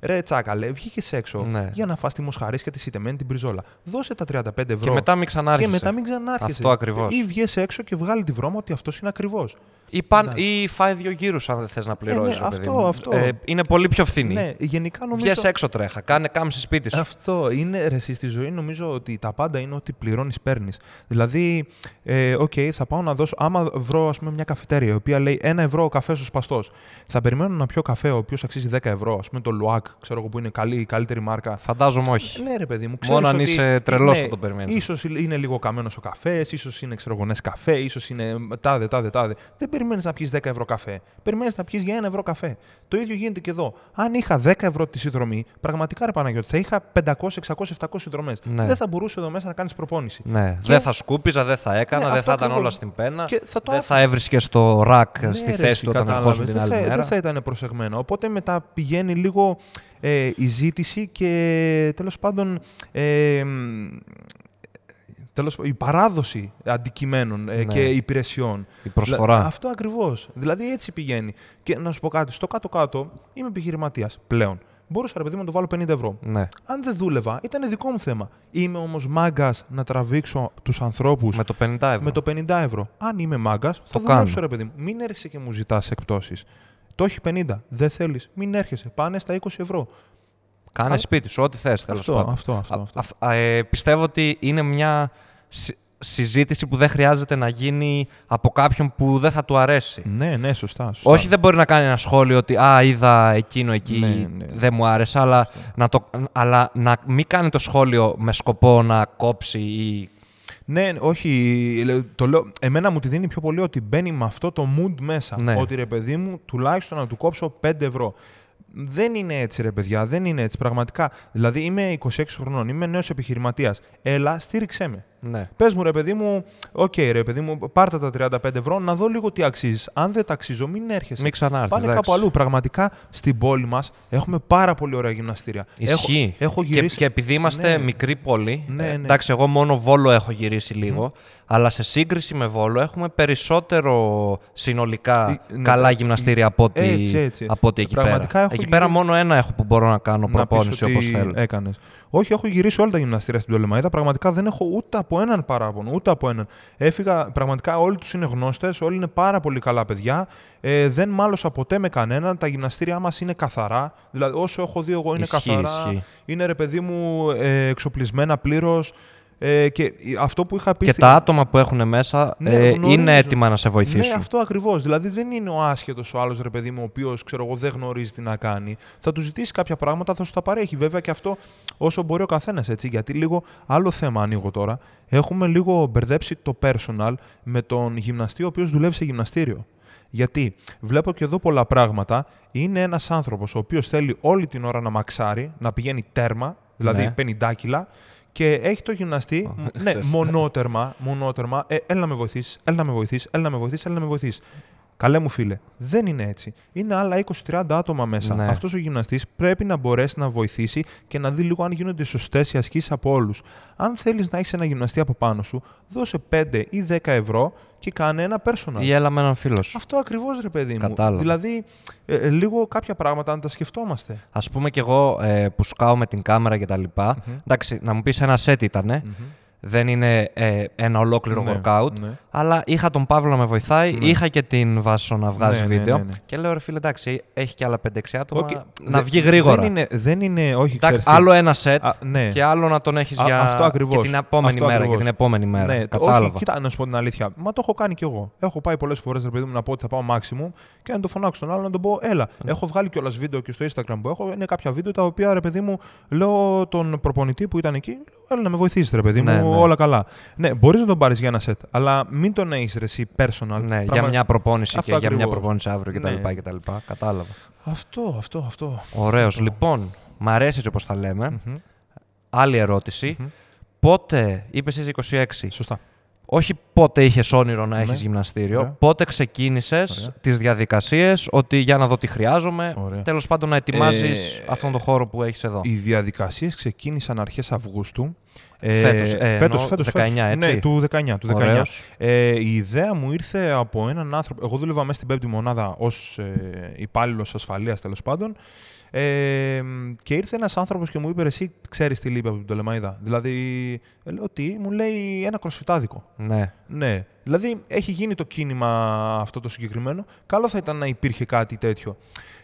Ρε τσάκαλε, βγήκες έξω Ναι. για να φας τη μοσχαρίσια και τη σιτεμένη την πριζόλα. Δώσε τα 35 ευρώ. Και μετά μην ξανάρχεσαι. Και μετά μην ξανάρχεσαι. Αυτό ακριβώς. Ή βγες έξω και βγάλει τη βρώμα ότι αυτός είναι ακριβώς. Ή, παν, ή φάει δύο γύρους αν δεν θες να πληρώσεις. ναι, αυτό, αυτό. είναι πολύ πιο φθηνή. Ναι, γενικά νομίζω. Βγες έξω τρέχα. Κάνε κάμψη σπίτι σου. Αυτό είναι ρε, εσύ, στη ζωή. Νομίζω ότι τα πάντα είναι ότι πληρώνεις, παίρνεις. Δηλαδή, ε, οκ, θα πάω να δώσω. Άμα βρω ας πούμε, μια καφετέρια η οποία λέει ένα ευρώ ο καφές ο σπαστός, θα περιμένω να πιω καφέ ο οποίος αξίζει 10 ευρώ. Α πούμε το Luwak, ξέρω εγώ που είναι καλή, η καλύτερη μάρκα. Φαντάζομαι όχι. Ναι, ρε παιδί μου. Μόνο ξέρεις αν ότι- είσαι τρελός ναι, θα το περιμένεις. Ίσως είναι λίγο καμένος ο καφές, ίσως είναι ξέρω εγώ, νες καφέ, ίσως είναι τάδε, τάδε, τάδε. Δεν περιμένεις να πιεις 10 ευρώ καφέ. Περιμένεις να πιεις για 1 ευρώ καφέ. Το ίδιο γίνεται και εδώ. Αν είχα 10 ευρώ τη συνδρομή, πραγματικά ρε Παναγιώτη, θα είχα 500, 600, 700 συνδρομές. Ναι. Δεν θα μπορούσε εδώ μέσα να κάνεις προπόνηση. Ναι, Και- δεν θα σκούπιζα, δεν θα έκανα, Ναι, δεν αυτό θα ήταν ακριβώς. όλα στην πένα. Και θα το δεν άφηνα. θα έβρισκες στο rack Ναι, στη ρε, θέση εσύ, του όταν κατάλαβες. ερχόσουν την Δεν άλλη θα, μέρα. Δεν θα ήταν προσεγμένο. Οπότε μετά πηγαίνει λίγο ε, η ζήτηση και τέλος πάντων ε, μ, τέλος, πάντων, η παράδοση αντικειμένων ε, Ναι. και υπηρεσιών. Η προσφορά. Δηλα- Αυτό ακριβώς. Δηλαδή έτσι πηγαίνει. Και να σου πω κάτι, στο κάτω-κάτω είμαι επιχειρηματίας πλέον. Μπορούσα ρε παιδί μου να το βάλω 50 ευρώ. Ναι. Αν δεν δούλευα, ήταν δικό μου θέμα. Είμαι όμως μάγκας να τραβήξω τους ανθρώπους Με το 50 ευρώ. με το 50 ευρώ. Αν είμαι μάγκας, θα Το δουλέψω κάνω. ρε παιδί μου. Μην έρχεσαι και μου ζητάς εκπτώσεις. Το έχει 50. Δεν θέλεις. Μην έρχεσαι. Πάνε στα 20 ευρώ. Κάνε Α- σπίτι σου, ό,τι θες τέλος Αυτό, πάντων. αυτό, αυτό, Α- αυτό. αφ- α, ε, πιστεύω ότι είναι μια συ- συζήτηση που δεν χρειάζεται να γίνει από κάποιον που δεν θα του αρέσει. Ναι, ναι, σωστά. σωστά. Όχι, δεν μπορεί να κάνει ένα σχόλιο ότι «Α, είδα εκείνο εκεί, Ναι, ναι. δεν μου άρεσε», αλλά να, το, αλλά να μην κάνει το σχόλιο με σκοπό να κόψει ή... Ναι, όχι. λέ- Το λέω, εμένα μου τη δίνει πιο πολύ ότι μπαίνει με αυτό το mood μέσα. Ναι. Ότι ρε παιδί μου, τουλάχιστον να του κόψω 5 ευρώ. Δεν είναι έτσι, ρε παιδιά, δεν είναι έτσι. Πραγματικά. Δηλαδή, είμαι 26 χρονών, είμαι νέος επιχειρηματίας. Έλα, στήριξέ με. Ναι. Πες μου, ρε παιδί μου, οκ, ρε παιδί μου, πάρτε τα 35 ευρώ να δω λίγο τι αξίζεις. Αν δεν τα αξίζω, μην έρχεσαι. Μην ξανάρθεις, Πάνε εντάξει. κάπου αλλού. Πραγματικά στην πόλη μας έχουμε πάρα πολύ ωραία γυμναστήρια. Ισχύει. Έχω, έχω και, γυρίσει. και επειδή είμαστε Ναι. μικρή πόλη, Ναι, ε, ναι. εντάξει, εγώ μόνο Βόλο έχω γυρίσει λίγο, αλλά σε σύγκριση με Βόλο έχουμε περισσότερο συνολικά Ε, ναι, καλά ε, γυμναστήρια από ότι, έτσι, έτσι. από ότι εκεί Πραγματικά πέρα. έχω Εκεί πέρα γυρίσει- μόνο ένα έχω που μπορώ να κάνω να προπόνηση πεις όπως ότι θέλω. Έκανες. Όχι, έχω γυρίσει όλα τα γυμναστήρια στην Πτολεμαίδα. Πραγματικά δεν έχω ούτε από έναν παράπονο. Ούτε από έναν. Έφυγα, πραγματικά όλοι τους είναι γνώστες, όλοι είναι πάρα πολύ καλά παιδιά. Ε, δεν μάλωσα ποτέ με κανέναν. Τα γυμναστήριά μας είναι καθαρά. Δηλαδή, όσο έχω δει εγώ είναι Ισχύει, καθαρά. ισχύει. Είναι ρε παιδί μου ε, εξοπλισμένα πλήρως. Ε, και αυτό που είχα πει. Και στη- τα άτομα που έχουν μέσα Ναι, ε, γνωρίζω. είναι έτοιμα να σε βοηθήσουν. Ναι, αυτό ακριβώς. Δηλαδή δεν είναι ο άσχετος ο άλλος ρε παιδί μου, ο οποίος δεν γνωρίζει τι να κάνει. Θα του ζητήσει κάποια πράγματα, θα σου τα παρέχει. Βέβαια και αυτό όσο μπορεί ο καθένας έτσι. Γιατί λίγο άλλο θέμα ανοίγω τώρα. Έχουμε λίγο μπερδέψει το personal με τον γυμναστή ο οποίος δουλεύει σε γυμναστήριο. Γιατί βλέπω και εδώ πολλά πράγματα. Είναι ένας άνθρωπος ο οποίος θέλει όλη την ώρα να μαξάρει, να πηγαίνει τέρμα, δηλαδή Ναι. 50 κιλά, και έχει το γυμναστή, Ω, ναι, ξέρεις. μονότερμα, μονότερμα. Ε, έλα να με βοηθήσεις, έλα να με βοηθήσεις, έλα να με βοηθήσεις, έλα να με βοηθήσεις. Καλέ μου φίλε, δεν είναι έτσι. Είναι άλλα 20-30 άτομα μέσα. Ναι. Αυτός ο γυμναστής πρέπει να μπορέσει να βοηθήσει και να δει λίγο αν γίνονται σωστές οι ασκήσεις από όλους. Αν θέλεις να έχεις ένα γυμναστή από πάνω σου, δώσε 5 ή 10 ευρώ και κάνε ένα personal. Ή έλα με έναν φίλος σου. Αυτό ακριβώς ρε παιδί μου. Κατάλαβα. Δηλαδή, ε, ε, λίγο κάποια πράγματα να τα σκεφτόμαστε. Α πούμε κι εγώ ε, που σκάω με την κάμερα και τα λοιπά Εντάξει, να μου πεις ένα set ήτανε. Δεν είναι ε, ένα ολόκληρο Ναι, workout. ναι. Αλλά είχα τον Παύλο να με βοηθάει, Ναι. είχα και την Βάσο να βγάζει Ναι, ναι, βίντεο. ναι, ναι. Και λέω ρε φίλε, εντάξει, έχει και άλλα 5-6 άτομα. Οκ, Να δε- βγει γρήγορα. Δεν είναι, δεν είναι όχι, Εντάξει, ξέρεις τι. άλλο ένα set Α, ναι. και άλλο να τον έχεις Α, για αυτό ακριβώς. και την επόμενη Αυτό μέρα. ακριβώς. Και την επόμενη μέρα. Ναι, Κατάλαβα. όχι, κοίτα, να σου πω την αλήθεια. Μα το έχω κάνει κι εγώ. Έχω πάει πολλές φορές, ρε παιδί μου, να πω ότι θα πάω maximum και να το φωνάξω τον άλλο να τον πω, έλα. Ναι. Έχω βγάλει κιόλας βίντεο και στο Instagram που έχω. Είναι κάποια βίντεο τα οποία, ρε παιδί μου, λέω τον προπονητή που ήταν εκεί, λέω, έλα να με βοηθήσεις, ρε παιδί μου, Ναι, ναι. όλα καλά. Ναι, μπορείς να τον πάρεις για ένα set, αλλά μην τον έχεις ρε εσύ personal. Ναι, για Πραγμα- μια προπόνηση Αυτό και για μια ακριβώς. προπόνηση αύριο κτλ. Ναι. κτλ. Κατάλαβα. Αυτό, αυτό, αυτό. Ωραίος. Αυτό. Λοιπόν, μ' αρέσει έτσι όπως τα λέμε. Μμμ. Άλλη ερώτηση. Μμμ. Πότε, είπες εσύ 26, Σωστά. όχι πότε είχες όνειρο να έχεις Ναι. γυμναστήριο, Ωραία. πότε ξεκίνησες Ωραία. τις διαδικασίες ότι για να δω τι χρειάζομαι. Ωραία. Τέλος πάντων, να ετοιμάζεις Ε, αυτόν τον χώρο που έχεις εδώ. Οι διαδικασίες ξεκίνησαν αρχές Αυγούστου. Φέτος, ε, φέτος, εννοώ φέτος, 19, φέτος. έτσι. Ναι, του 19. Του 19. Ωραίος. Ε, η ιδέα μου ήρθε από έναν άνθρωπο. Εγώ δούλευα μέσα στην πέμπτη μονάδα ως ε, υπάλληλος ασφαλείας τέλος πάντων. Ε, και ήρθε ένας άνθρωπος και μου είπε: Εσύ ξέρεις τι λείπει από την Τολεμαϊδα. Δηλαδή, ε, λέω τι, μου λέει ένα κροσφυτάδικο. Ναι. Ναι. Δηλαδή, έχει γίνει το κίνημα αυτό το συγκεκριμένο. Καλό θα ήταν να υπήρχε κάτι τέτοιο.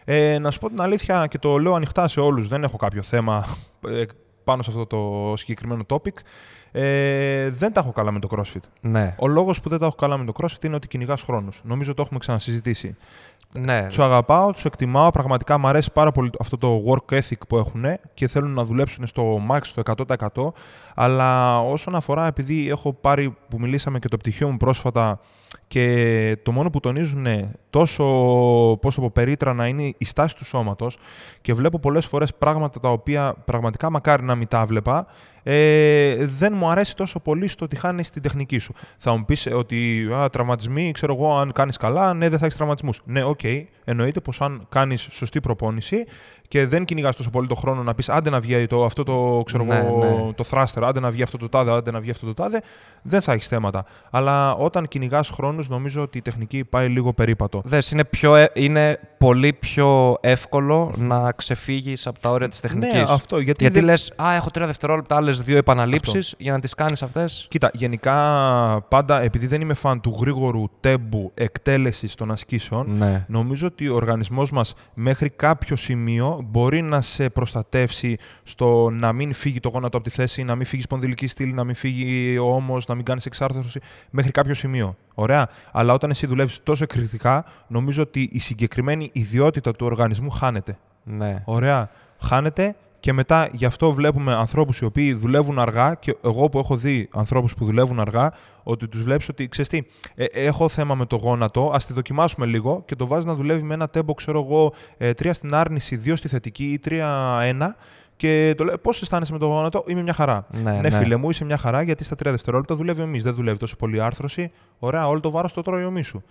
Ε, να σου πω την αλήθεια και το λέω ανοιχτά σε όλους. Δεν έχω κάποιο θέμα ε, πάνω σε αυτό το συγκεκριμένο topic. Ε, δεν τα έχω καλά με το CrossFit. Ναι. Ο λόγος που δεν τα έχω καλά με το CrossFit είναι ότι κυνηγάς χρόνους. Νομίζω το έχουμε ξανασυζητήσει. Ναι. Τους αγαπάω, τους εκτιμάω. Πραγματικά μου αρέσει πάρα πολύ αυτό το work ethic που έχουν και θέλουν να δουλέψουν στο max, στο 100%. Αλλά όσον αφορά, επειδή έχω πάρει που μιλήσαμε και το πτυχίο μου πρόσφατα και το μόνο που τονίζουν τόσο πώς το πω, περίτρανα είναι η στάση του σώματος και βλέπω πολλές φορές πράγματα τα οποία πραγματικά μακάρι να μην τα 'βλεπα ε, δεν μου αρέσει τόσο πολύ στο ότι χάνεις την τεχνική σου. Θα μου πεις ότι α, τραυματισμοί, ξέρω εγώ, αν κάνεις καλά, ναι, δεν θα έχεις τραυματισμούς. Ναι, οκ. Okay. Εννοείται πως αν κάνεις σωστή προπόνηση και δεν κυνηγάς τόσο πολύ το χρόνο να πεις άντε να βγει το, αυτό το, ξέρω Ναι, εγώ, ναι. το thruster, άντε να βγει αυτό το τάδε, άντε να βγει αυτό το τάδε, δεν θα έχεις θέματα. Αλλά όταν κυνηγάς χρόνους, νομίζω ότι η τεχνική πάει λίγο περίπατο. Δες, είναι, πιο, ε- είναι πολύ πιο εύκολο να ξεφύγεις από τα όρια της τεχνικής. Ναι, αυτό, γιατί γιατί δεν- λες, α, έχω τρία δευτερόλεπτα, άλλες δύο επαναλήψεις για να τις κάνεις αυτές. Κοίτα, γενικά πάντα επειδή δεν είμαι φαν του γρήγορου τέμπου εκτέλεσης των ασκήσεων, Ναι. νομίζω ότι ο οργανισμός μας μέχρι κάποιο σημείο μπορεί να σε προστατεύσει στο να μην φύγει το γόνατο από τη θέση, να μην φύγεις σπονδυλική στήλη, να μην φύγει ο ώμος, να μην κάνεις εξάρθρωση, μέχρι κάποιο σημείο. Ωραία. Αλλά όταν εσύ δουλεύεις τόσο εκρηκτικά, νομίζω ότι η συγκεκριμένη ιδιότητα του οργανισμού χάνεται. ναι. Ωραία. Χάνεται και μετά γι' αυτό βλέπουμε ανθρώπους οι οποίοι δουλεύουν αργά και εγώ που έχω δει ανθρώπους που δουλεύουν αργά ότι τους βλέπεις ότι ξέρεις τι, ε, έχω θέμα με το γόνατο, ας τη δοκιμάσουμε λίγο και το βάζεις να δουλεύει με ένα τέμπο ξέρω εγώ ε, 3 στην άρνηση, 2 στη θετική ή 3-1 και το λέω πώς αισθάνεσαι με το γόνατο, είμαι μια χαρά. Ναι, ναι, ναι. φίλε μου, είσαι μια χαρά γιατί στα 3 δευτερόλεπτα δουλεύει ο μυς, δεν δουλεύει τόσο πολύ άρθρωση. Ωραία, όλο το βάρος το τρώει ο μη σου.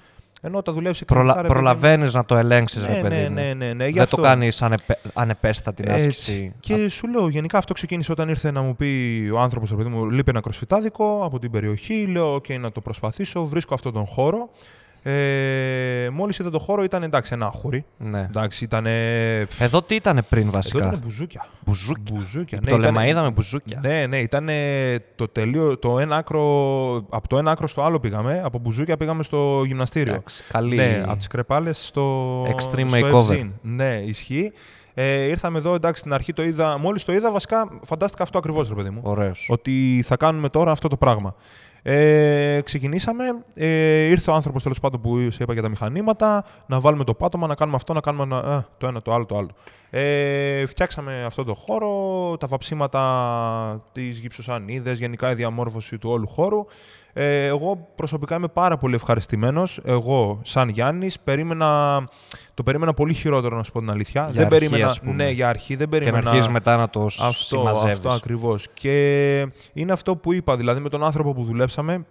Ενώ όταν δουλεύεις Προλα... Προλαβαίνεις να το ελέγξεις, Ναι, ρε παιδί ναι, μου. ναι, ναι, ναι, γι' Δεν αυτό. το κάνεις ανεπέ... ανεπαίσθητα την άσκηση. Έτσι. Και σου λέω, γενικά αυτό ξεκίνησε όταν ήρθε να μου πει ο άνθρωπος, ρε παιδί μου, λείπει ένα κροσφυτάδικο από την περιοχή. Λέω, OK, να το προσπαθήσω. Βρίσκω αυτόν τον χώρο. Ε, Μόλις είδα τον χώρο, ήταν εντάξει, ένα άχουρι. Ναι. Εντάξει, ήταν. Εδώ τι ήταν πριν Εδώ βασικά; ήταν μπουζούκια. Μπουζούκια. Μπουζούκια. το ήταν- λεμαΐδα με μπουζούκια. Ναι, ναι, ήταν το τελείω. Το ένα άκρο, από το ένα άκρο στο άλλο πήγαμε. Από μπουζούκια πήγαμε στο γυμναστήριο. Εντάξει, καλή. Ναι, από τις κρεπάλες στο. Extreme στο makeover. Ευζήν. Ναι, ισχύει. Ε, ήρθαμε εδώ, εντάξει, στην αρχή το είδα. Μόλις το είδα, βασικά φαντάστηκα αυτό ακριβώς, ρε παιδί μου. Ωραίος. Ότι θα κάνουμε τώρα αυτό το πράγμα. Ε, ξεκινήσαμε. Ε, ήρθε ο άνθρωπος τέλος πάντων που σε είπα για τα μηχανήματα. Να βάλουμε το πάτωμα, να κάνουμε αυτό, να κάνουμε ένα- α, το ένα, το άλλο, το άλλο. Ε, φτιάξαμε αυτό το χώρο, τα βαψίματα της γυψοσανίδες, γενικά η διαμόρφωση του όλου χώρου. Ε, εγώ προσωπικά είμαι πάρα πολύ ευχαριστημένος. Εγώ, σαν Γιάννης, περίμενα, το περίμενα πολύ χειρότερο, να σου πω την αλήθεια. Για δεν αρχή, περίμενα, ας πούμε. ναι, για αρχή δεν Και να περίμενα. αρχίζεις μετά να το Αυτό, συμμαζεύεις. αυτό ακριβώς. Και είναι αυτό που είπα, δηλαδή με τον άνθρωπο που δουλέψαμε,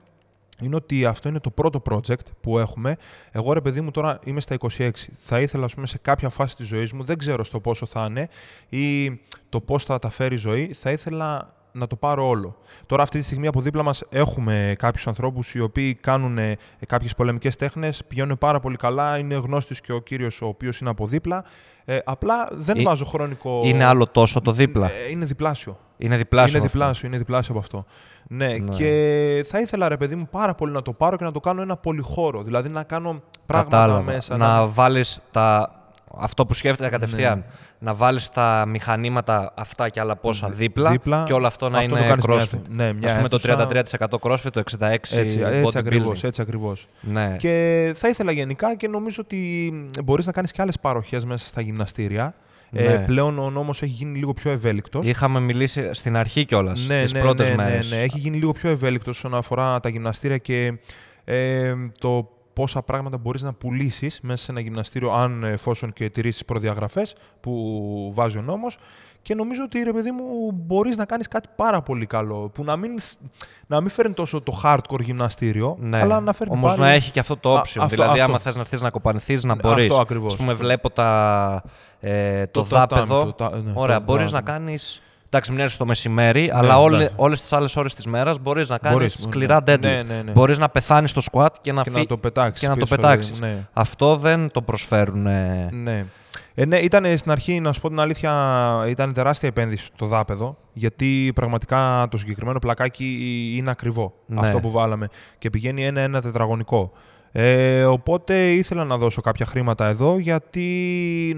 είναι ότι αυτό είναι το πρώτο project που έχουμε. Εγώ ρε παιδί μου τώρα είμαι στα 26. Θα ήθελα ας πούμε, σε κάποια φάση της ζωής μου, δεν ξέρω στο πόσο θα είναι ή το πώς θα τα φέρει η ζωή, θα ήθελα να το πάρω όλο. Τώρα αυτή τη στιγμή από δίπλα μας έχουμε κάποιους ανθρώπους οι οποίοι κάνουν ε, κάποιες πολεμικές τέχνες, πηγαίνουν πάρα πολύ καλά, είναι γνώστης και ο κύριος ο οποίος είναι από δίπλα. Ε, απλά δεν Ε, βάζω χρονικό... Είναι άλλο τόσο το δίπλα; Ε, είναι διπλάσιο. Είναι διπλάσιο. Είναι από αυτό. διπλάσιο, είναι διπλάσιο από αυτό. Ναι, Ναι. και θα ήθελα ρε παιδί μου πάρα πολύ να το πάρω και να το κάνω ένα πολυχώρο. Δηλαδή να κάνω πράγματα Κατάλαβα. μέσα. Να βάλεις τα... Αυτό που σκέφτεται κατευθείαν. Ναι. Να βάλεις τα μηχανήματα αυτά και άλλα πόσα δίπλα, δίπλα. και όλο αυτό να Αυτό το είναι κάνεις μια crossfit. αίθου- ναι, μια Ας πούμε αίθουσα. το 33% crossfit, το 66% Έτσι, έτσι bodybuilding. ακριβώς, έτσι ακριβώς. Ναι. Και θα ήθελα γενικά και νομίζω ότι μπορείς να κάνεις και άλλες παροχές μέσα στα γυμναστήρια. Ναι. Ε, πλέον ο νόμος έχει γίνει λίγο πιο ευέλικτος. Είχαμε μιλήσει στην αρχή κιόλας, ναι, τις ναι, πρώτες ναι, μέρες. Ναι, ναι, έχει γίνει λίγο πιο ευέλικτος όσον αφορά τα γυμναστήρια και ε, το πόσα πράγματα μπορείς να πουλήσεις μέσα σε ένα γυμναστήριο αν εφόσον και τηρείς τις προδιαγραφές που βάζει ο νόμος και νομίζω ότι ρε παιδί μου μπορείς να κάνεις κάτι πάρα πολύ καλό που να μην, να μην φέρνει τόσο το hardcore γυμναστήριο Ναι. αλλά να φέρνει Όμως πάλι... να έχει και αυτό το Α, option. αυτό, δηλαδή, αυτό. άμα θες να έρθεις να κοπανηθείς, να Αυτό μπορείς. ακριβώς. Ας πούμε, βλέπω τα, ε, το, Το δάπεδο. τατάμι, το τα- ναι, Ωραία, το μπορείς να τατάμι. κάνεις... Εντάξει, μην έρθεις το μεσημέρι, αλλά όλε, ναι. όλες τις άλλες ώρες της μέρας μπορείς να κάνεις Μπορείς, σκληρά ναι. deadlift. Ναι, ναι, ναι. Μπορείς να πεθάνεις στο squat και να, και φύ- να το πετάξεις και να το πίσω, πετάξεις. ναι. Αυτό δεν το προσφέρουν. ε, Ναι. Ε, ναι, ήταν στην αρχή, να σου πω την αλήθεια, ήταν τεράστια επένδυση στο δάπεδο, γιατί πραγματικά το συγκεκριμένο πλακάκι είναι ακριβό, Ναι. αυτό που βάλαμε, και πηγαίνει ένα-ένα τετραγωνικό. Ε, οπότε ήθελα να δώσω κάποια χρήματα εδώ, γιατί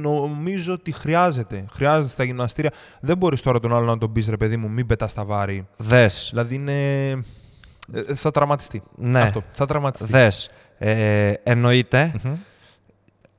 νομίζω ότι χρειάζεται. Χρειάζεται στα γυμναστήρια. Δεν μπορείς τώρα τον άλλο να τον πεις, ρε παιδί μου, μην πετάς τα βάρη. Δες. Δηλαδή είναι... ε, Θα τραυματιστεί. Ναι. Αυτό. Θα τραυματιστεί. Δες. Ε, εννοείται. Μμμ.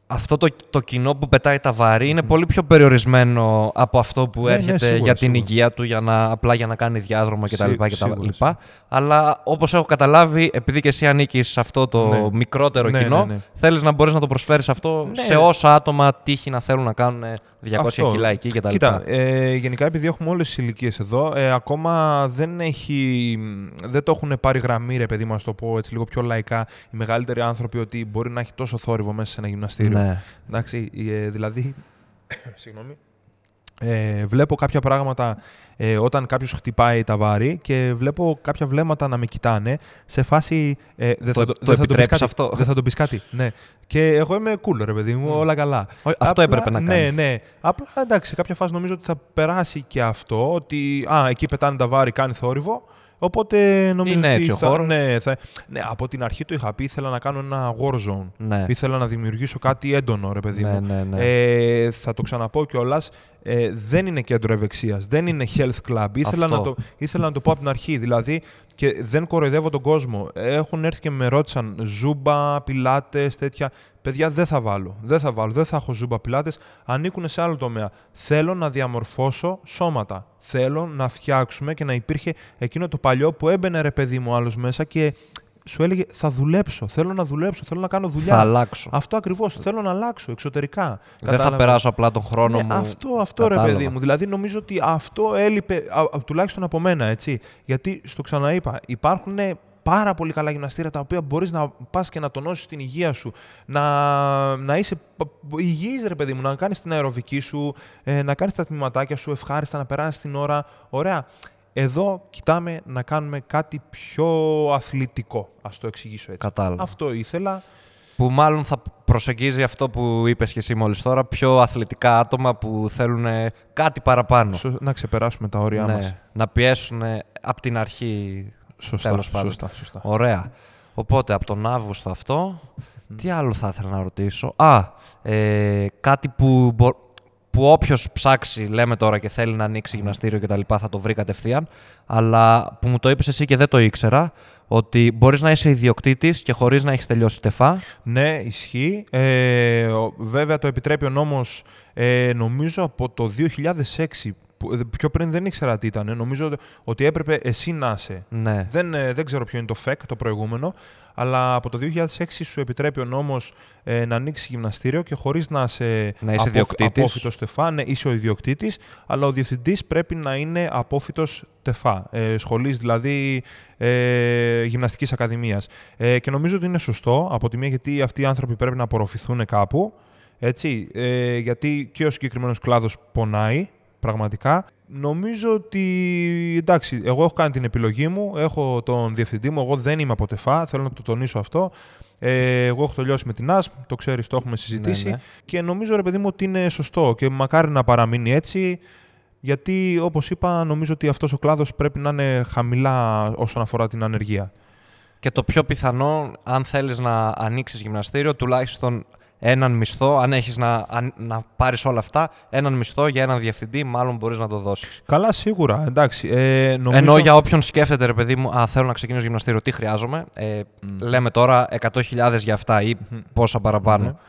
Αυτό το, το κοινό που πετάει τα βάρη είναι πολύ πιο περιορισμένο από αυτό που Ναι, ναι, έρχεται σίγουρα, για την σίγουρα. υγεία του, για να, απλά για να κάνει διάδρομο κτλ. Σί- κτλ. σίγουρα, λοιπά. Αλλά όπως έχω καταλάβει, επειδή και εσύ ανήκεις σε αυτό το Ναι. μικρότερο Ναι, κοινό, ναι, ναι. θέλεις να μπορείς να το προσφέρεις αυτό Ναι. σε όσα άτομα τύχει να θέλουν να κάνουν 200 Αυτό. κιλά εκεί κτλ. Κοίτα, ε, γενικά επειδή έχουμε όλες τις ηλικίες εδώ, ε, ακόμα δεν, έχει, δεν το έχουν πάρει γραμμή, ρε παιδί μας, το πω έτσι λίγο πιο λαϊκά, οι μεγαλύτεροι άνθρωποι ότι μπορεί να έχει τόσο θόρυβο μέσα σε ένα γυμναστήριο. Ναι. Εντάξει, ε, δηλαδή, συγγνώμη, ε, βλέπω κάποια πράγματα ε, όταν κάποιος χτυπάει τα βάρη και βλέπω κάποια βλέμματα να με κοιτάνε σε φάση... Ε, δεν Το- θα, το δεν θα πεις επιτρέπεις κάτι, αυτό; Δεν θα το πεις κάτι, ναι. Και εγώ είμαι cool, ρε παιδί μου, όλα καλά. Ω, αυτό έπρεπε να Ναι, κάνεις. ναι. Απλά εντάξει, σε κάποια φάση νομίζω ότι θα περάσει και αυτό, ότι α, εκεί πετάνε τα βάρη, κάνει θόρυβο, Οπότε νομίζω Είναι ότι έτσι ο θα, χώρος. ναι, θα, ναι, από την αρχή το είχα πει, ήθελα να κάνω ένα war zone. Ναι. Ήθελα να δημιουργήσω κάτι έντονο, ρε παιδί Ναι, μου. ναι, ναι. Ε, θα το ξαναπώ κιόλας. Ε, δεν είναι κέντρο ευεξίας, δεν είναι health club. Ήθελα Αυτό. να, το, ήθελα να το πω από την αρχή. Δηλαδή, και δεν κοροϊδεύω τον κόσμο. Έχουν έρθει και με ρώτησαν ζούμπα, πιλάτες, τέτοια. Παιδιά, δεν θα βάλω. Δεν θα βάλω. Δεν θα έχω ζούμπα, πιλάτες. Ανήκουν σε άλλο τομέα. Θέλω να διαμορφώσω σώματα. Θέλω να φτιάξουμε και να υπήρχε εκείνο το παλιό που έμπαινε ρε παιδί μου άλλος μέσα και σου έλεγε Θα δουλέψω. Θέλω να δουλέψω. Θέλω να κάνω δουλειά. Θα αλλάξω. Αυτό ακριβώς. Θέλω να αλλάξω εξωτερικά. Δεν θα Κατάλαβες; περάσω απλά τον χρόνο Ναι, μου. Αυτό, αυτό ρε Κατάλαβα. παιδί μου. Δηλαδή νομίζω ότι αυτό έλειπε, α, α, τουλάχιστον από μένα, έτσι. Γιατί στο ξαναείπα, υπάρχουν πάρα πολύ καλά γυμναστήρια τα οποία μπορείς να πας και να τονώσεις την υγεία σου, να, να είσαι π- υγιής ρε παιδί μου, να κάνεις την αεροβική σου, ε, να κάνεις τα τμήματάκια σου ευχάριστα, να περάσεις την ώρα. Ωραία. Εδώ κοιτάμε να κάνουμε κάτι πιο αθλητικό. Ας το εξηγήσω έτσι. Κατάλαβα. Αυτό ήθελα. Που μάλλον θα προσεγγίζει αυτό που είπες και εσύ μόλις τώρα, πιο αθλητικά άτομα που θέλουν κάτι παραπάνω. Σω- να ξεπεράσουμε τα όρια Ναι, μας. να πιέσουν από την αρχή. Σωστά, τέλος πάντων. σωστά, σωστά. Ωραία. Οπότε από τον Αύγουστο αυτό, τι άλλο θα ήθελα να ρωτήσω. Α, ε, κάτι που, μπο- που όποιος ψάξει, λέμε τώρα και θέλει να ανοίξει γυμναστήριο και τα λοιπά, θα το βρει κατευθείαν. Αλλά που μου το είπες εσύ και δεν το ήξερα, ότι μπορείς να είσαι ιδιοκτήτης και χωρίς να έχεις τελειώσει τεφά. Ναι, ισχύει. Ε, ο- βέβαια το επιτρέπει ο νόμος ε, νομίζω από το 2006. Που, ε, πιο πριν δεν ήξερα τι ήταν. Νομίζω ότι έπρεπε εσύ να είσαι. Ναι. Δεν, ε, δεν ξέρω ποιο είναι το FEC, το προηγούμενο, αλλά από το 2006 σου επιτρέπει ο νόμος ε, να ανοίξει γυμναστήριο και χωρίς να είσαι, Να είσαι ιδιοκτήτης. απόφυτος τεφά, ναι, είσαι ο ιδιοκτήτης, αλλά ο διευθυντής πρέπει να είναι απόφυτος τεφά, ε, σχολής δηλαδή ε, γυμναστικής ακαδημίας. Ε, και νομίζω ότι είναι σωστό από τη μία γιατί αυτοί οι άνθρωποι πρέπει να απορροφηθούν κάπου, έτσι, ε, γιατί και ο συγκεκριμένος κλάδος πονάει πραγματικά. Νομίζω ότι εντάξει, εγώ έχω κάνει την επιλογή μου, έχω τον διευθυντή μου, εγώ δεν είμαι από τεφά, θέλω να το τονίσω αυτό. Ε, εγώ έχω τελειώσει με την ΑΣΠ, το ξέρεις, το έχουμε συζητήσει ναι. και νομίζω ρε παιδί μου ότι είναι σωστό και μακάρι να παραμείνει έτσι γιατί όπως είπα νομίζω ότι αυτός ο κλάδος πρέπει να είναι χαμηλά όσον αφορά την ανεργία. Και το πιο πιθανό, αν θέλεις να ανοίξεις γυμναστήριο, τουλάχιστον έναν μισθό, αν έχεις να, αν- να πάρεις όλα αυτά, έναν μισθό για έναν διευθυντή, μάλλον μπορείς να το δώσεις. Καλά σίγουρα, εντάξει. Ε, νομίζω... Ενώ για όποιον σκέφτεται, ρε παιδί μου, α, θέλω να ξεκινήσω γυμναστήριο, τι χρειάζομαι. Ε, Λέμε τώρα 100.000 για αυτά ή πόσα παραπάνω.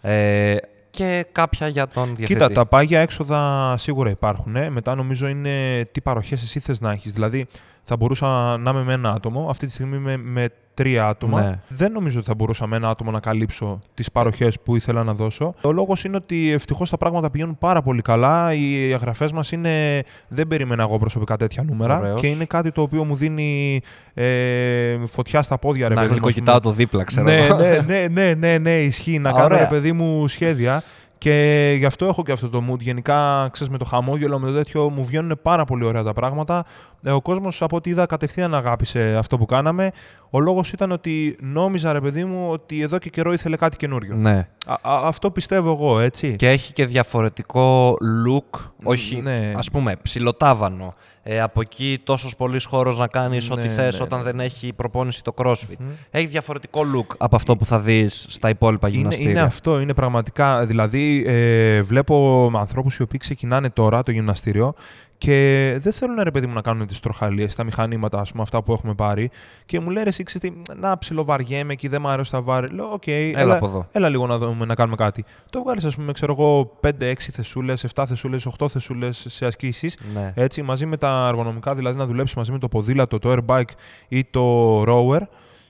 Ε, και κάποια για τον διευθυντή. Κοίτα, τα πάγια έξοδα σίγουρα υπάρχουν. Ε. Μετά νομίζω είναι τι παροχές εσύ θες να έχεις. Δηλαδή, θα μπορούσα να είμαι με ένα άτομο. Αυτή τη στιγμή είμαι με τρία άτομα. Ναι. Δεν νομίζω ότι θα μπορούσα με ένα άτομο να καλύψω τις παροχές που ήθελα να δώσω. Ο λόγος είναι ότι ευτυχώς τα πράγματα πηγαίνουν πάρα πολύ καλά. Οι εγγραφές μας είναι. Δεν περίμενα εγώ προσωπικά τέτοια νούμερα. Ωραίος. Και είναι κάτι το οποίο μου δίνει ε, φωτιά στα πόδια, ρε να παιδί μου, ας γλυκοκοιτάω πούμε. το δίπλα, ξέρω. Ναι, εγώ. ναι, ναι, ναι, ναι, ναι, ισχύει. Να Α, κάνω ωραία. ρε παιδί μου σχέδια. Και γι' αυτό έχω και αυτό το mood. Γενικά, ξέρεις, με το χαμόγελο, με το τέτοιο, μου βγαίνουν πάρα πολύ ωραία τα πράγματα. Ε, ο κόσμος, από ό,τι είδα, κατευθείαν αγάπησε αυτό που κάναμε. Ο λόγος ήταν ότι νόμιζα, ρε παιδί μου, ότι εδώ και καιρό ήθελε κάτι καινούριο. Ναι. Α, α- αυτό πιστεύω εγώ, έτσι. Και έχει και διαφορετικό look, όχι ναι. ας πούμε ψιλοτάβανο. Ε, από εκεί τόσος πολύς χώρος να κάνεις Ναι, ό,τι θες ναι, όταν ναι. δεν έχει προπόνηση το CrossFit. Έχει διαφορετικό look από αυτό που θα δεις στα υπόλοιπα Είναι, γυμναστήρια. είναι αυτό, είναι πραγματικά. Δηλαδή, ε, βλέπω ανθρώπους οι οποίοι ξεκινάνε τώρα το γυμναστήριο και δεν θέλουν ρε παιδί μου να κάνουν τις τροχαλίες, τα μηχανήματα, ας πούμε, αυτά που έχουμε πάρει. Και μου λένε εσύ, ξέρεις τι, να ψιλοβαριέμαι εκεί, δεν μου αρέσει τα βάρη. Λέω, οκ, έλα, από εδώ. έλα λίγο να δούμε να κάνουμε κάτι. Του βγάλεις, ας πούμε, ξέρω εγώ, 5-6 θεσούλες, 7 θεσούλες, 8 θεσούλες σε ασκήσεις. Ναι. Έτσι, μαζί με τα εργονομικά, δηλαδή να δουλέψεις μαζί με το ποδήλατο, το airbike ή το rower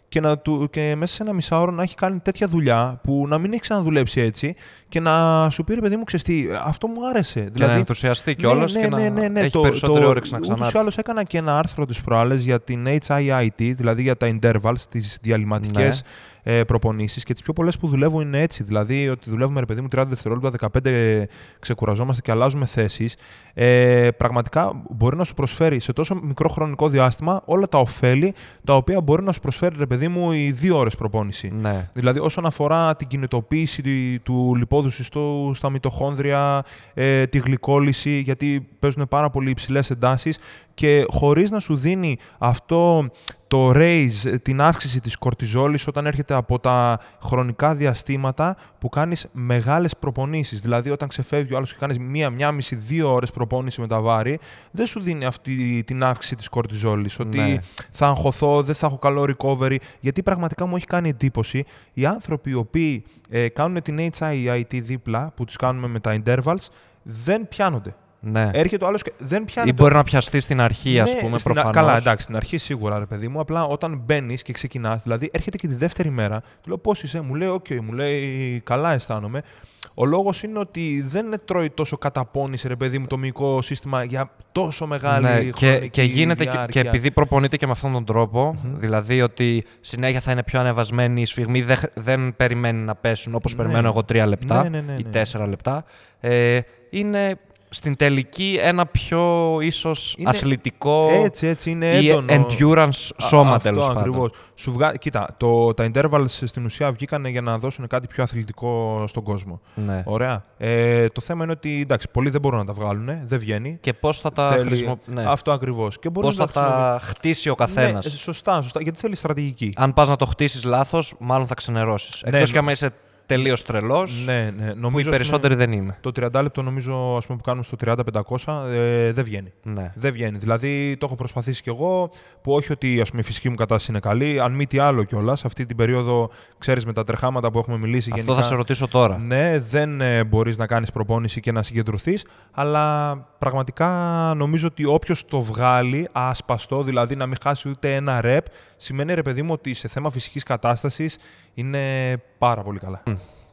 και, να του, και μέσα σε ένα μισάωρο να έχει κάνει τέτοια δουλειά που να μην έχει ξαναδουλέψει έτσι και να σου πει ρε παιδί μου, ξέρεις τι, αυτό μου άρεσε. Και να ενθουσιαστεί κιόλας και να έχει περισσότερη όρεξη να Ούτως ή ξανάρθει. άλλως έκανα και ένα άρθρο τις προάλλες για την HIIT, δηλαδή για τα intervals, τις διαλυματικές ε, προπονήσεις και τις πιο πολλές που δουλεύω είναι έτσι. Δηλαδή ότι δουλεύουμε ρε παιδί μου 30 δευτερόλεπτα, 15 ξεκουραζόμαστε και αλλάζουμε θέσεις. Ε, πραγματικά μπορεί να σου προσφέρει σε τόσο μικρό χρονικό διάστημα όλα τα ωφέλη τα οποία μπορεί να σου προσφέρει ρε παιδί μου οι δύο ώρες προπόνηση. Ναι. Δηλαδή, όσον αφορά την κινητοποίηση του- του λιπόδου συστού στα μυτοχόνδρια, ε, τη γλυκόλυση, γιατί παίζουν πάρα πολύ υψηλές εντάσεις και χωρίς να σου δίνει αυτό το raise, την αύξηση της κορτιζόλης όταν έρχεται από τα χρονικά διαστήματα που κάνεις μεγάλες προπονήσεις. Δηλαδή όταν ξεφεύγει ο άλλος και κάνεις μία, μία μισή, δύο ώρες προπόνηση με τα βάρη, δεν σου δίνει αυτή την αύξηση της κορτιζόλης. Ότι Ναι. θα αγχωθώ, δεν θα έχω καλό recovery. Γιατί πραγματικά μου έχει κάνει εντύπωση οι άνθρωποι οι οποίοι ε, κάνουν την HIIT δίπλα, που τις κάνουμε με τα intervals, δεν πιάνονται. ναι. Έρχεται ο άλλος και δεν Ή πιάνεται. μπορεί να πιαστεί στην αρχή, ας Ναι, πούμε, στην α- προφανώς. Καλά, εντάξει, στην αρχή σίγουρα, ρε παιδί μου. Απλά όταν μπαίνεις και ξεκινάς, δηλαδή έρχεται και τη δεύτερη μέρα, του λέω πώς είσαι, μου λέει, Οκ, μου λέει, καλά αισθάνομαι. Ο λόγος είναι ότι δεν τρώει τόσο καταπώνηση, ρε παιδί μου, το μυϊκό σύστημα για τόσο μεγάλη Ναι, χρονική και, και γίνεται και, διάρκεια. και επειδή προπονείται και με αυτόν τον τροπο δηλαδή ότι συνέχεια θα είναι πιο ανεβασμένη η σφιγμή, δεν, δεν περιμένει να πέσουν όπως Ναι. περιμένω εγώ τρία λεπτά Ναι, ναι, ναι, ή ναι. τέσσερα λεπτά. Ε, είναι στην τελική ένα πιο ίσως Είναι αθλητικό Έτσι, έτσι, είναι ή έντονο. endurance σώμα Αυτό τέλος πάντων. ακριβώς. Σου βγα... Κοίτα, το, τα intervals στην ουσία βγήκαν για να δώσουν κάτι πιο αθλητικό στον κόσμο. Ναι. Ωραία. Ε, το θέμα είναι ότι εντάξει, πολλοί δεν μπορούν να τα βγάλουν, δεν βγαίνει. Και πώς θα τα Θέλει- χρησιμοποιήσει. Ναι. Αυτό ακριβώς. Και μπορεί Πώς να θα τα χτίσει ο καθένας. Ναι, σωστά, σωστά. Γιατί θέλει στρατηγική. Αν πας να το χτίσεις λάθος, μάλλον θα ξενερώσεις. Ναι, Εκτός ναι. και άμα είσαι τελείως τρελός, Ναι, ναι. που Νομίζω οι περισσότεροι δεν είμαι. Το 30 λεπτό νομίζω ας πούμε, που κάνουμε στο 30-500 ε, δεν βγαίνει. Ναι. Δεν βγαίνει. Δηλαδή το έχω προσπαθήσει κι εγώ, που όχι ότι ας πούμε, η φυσική μου κατάσταση είναι καλή, αν μη τι άλλο κιόλας. Αυτή την περίοδο, ξέρεις με τα τρεχάματα που έχουμε μιλήσει Αυτό γενικά. θα σε ρωτήσω τώρα. Ναι, δεν ε, μπορείς να κάνεις προπόνηση και να συγκεντρωθείς, αλλά πραγματικά νομίζω ότι όποιος το βγάλει άσπαστο, δηλαδή να μην χάσει ούτε ένα ρεπ, σημαίνει ρε παιδί μου ότι σε θέμα φυσικής κατάστασης είναι πάρα πολύ καλά.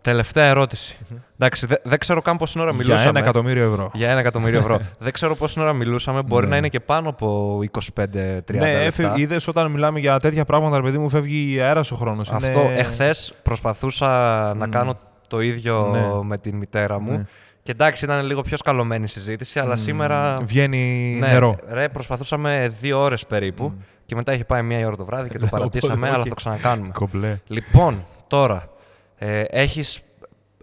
Τελευταία ερώτηση. Εντάξει, δε- δεν ξέρω καν πόση ώρα Για μιλούσαμε. ένα εκατομμύριο ευρώ. Για ένα εκατομμύριο ευρώ. δεν ξέρω πόση ώρα μιλούσαμε. Μπορεί Ναι. να είναι και πάνω από 25-30 Ναι, λεπτά. είδες όταν μιλάμε για τέτοια πράγματα, ρε παιδί μου, φεύγει αέρας ο χρόνος. Αυτό εχθές προσπαθούσα να κάνω το ίδιο Ναι. με την μητέρα μου. Ναι. Και εντάξει, ήταν λίγο πιο σκαλωμένη η συζήτηση, αλλά σήμερα. Βγαίνει Ναι, νερό. Ρε, προσπαθούσαμε δύο ώρες περίπου. Και μετά είχε πάει μία η ώρα το βράδυ και το Οπότε, παρατήσαμε, αλλά οκ. θα το ξανακάνουμε. Κομπλέ. Λοιπόν, τώρα, ε, έχεις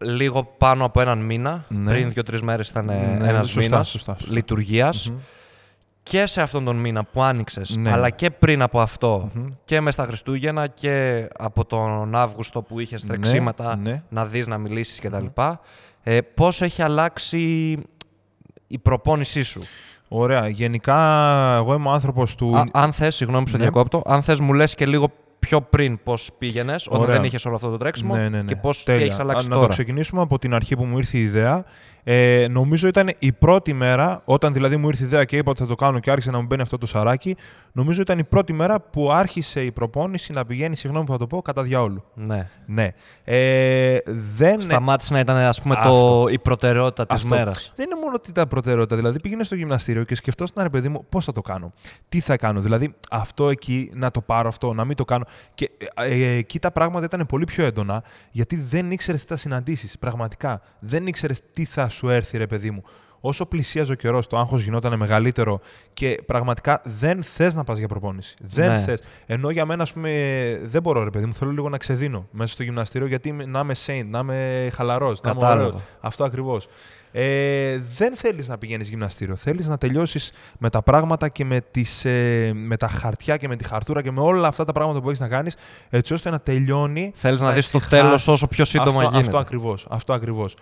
λίγο πάνω από έναν μήνα, Ναι. πριν δύο-τρεις μέρες ήταν ε, Ναι, ένας σωστά, μήνας σωστά, σωστά. λειτουργίας. Και σε αυτόν τον μήνα που άνοιξες, Ναι. αλλά και πριν από αυτό, και μες στα Χριστούγεννα και από τον Αύγουστο που είχες τρεξίματα ναι. να δεις, να μιλήσεις κτλ. Ε, πώς έχει αλλάξει η προπόνησή σου; Ωραία. Γενικά, εγώ είμαι άνθρωπος του. Α, αν θες, συγγνώμη που σε Ναι. διακόπτω, αν θες μου λες και λίγο πιο πριν πώς πήγαινες, όταν Ωραία. δεν είχες όλο αυτό το τρέξιμο Ναι, ναι, ναι. και πώς τι Τέλεια. έχεις αλλάξει Α, τώρα. Να το ξεκινήσουμε από την αρχή που μου ήρθε η ιδέα. Ε, νομίζω ήταν η πρώτη μέρα, όταν δηλαδή μου ήρθε η ιδέα και είπα ότι θα το κάνω και άρχισε να μου μπαίνει αυτό το σαράκι, νομίζω ήταν η πρώτη μέρα που άρχισε η προπόνηση να πηγαίνει, συγγνώμη που θα το πω, κατά διαόλου. Ναι. Ναι. Ε, δεν Σταμάτησε να ήταν ας πούμε, το, Αυτό. η προτεραιότητα της Αυτό. μέρας. Δεν είναι μόνο ότι ήταν προτεραιότητα. Δηλαδή πήγαινε στο γυμναστήριο και σκεφτόσουν, ρε παιδί μου, πώς θα το κάνω; Τι θα κάνω; Δηλαδή αυτό εκεί, να το πάρω αυτό, να μην το κάνω. Και ε, ε, εκεί τα πράγματα ήταν πολύ πιο έντονα, γιατί δεν ήξερες τι θα συναντήσεις. Πραγματικά. Δεν ήξερες τι θα σου έρθει, ρε παιδί μου. όσο πλησίαζε ο καιρός, το άγχος γινόταν μεγαλύτερο και πραγματικά δεν θες να πας για προπόνηση. Δεν Ναι. θες. Ενώ για μένα, ας πούμε, δεν μπορώ, ρε παιδί μου, θέλω λίγο να ξεδίνω μέσα στο γυμναστήριο γιατί είμαι- να είμαι saint, να είμαι χαλαρός, να είμαι Κατάλαβα. ωραίος. Αυτό ακριβώς. Ε, δεν θέλεις να πηγαίνεις γυμναστήριο. Θέλεις να τελειώσεις με τα πράγματα και με, τις, ε, με τα χαρτιά και με τη χαρτούρα και με όλα αυτά τα πράγματα που έχεις να κάνεις έτσι ώστε να τελειώνει Θέλεις να δεις το ησυχάσεις. τέλος όσο πιο σύντομα αυτό, γίνεται. Αυτό ακριβώς, αυτό ακριβώς.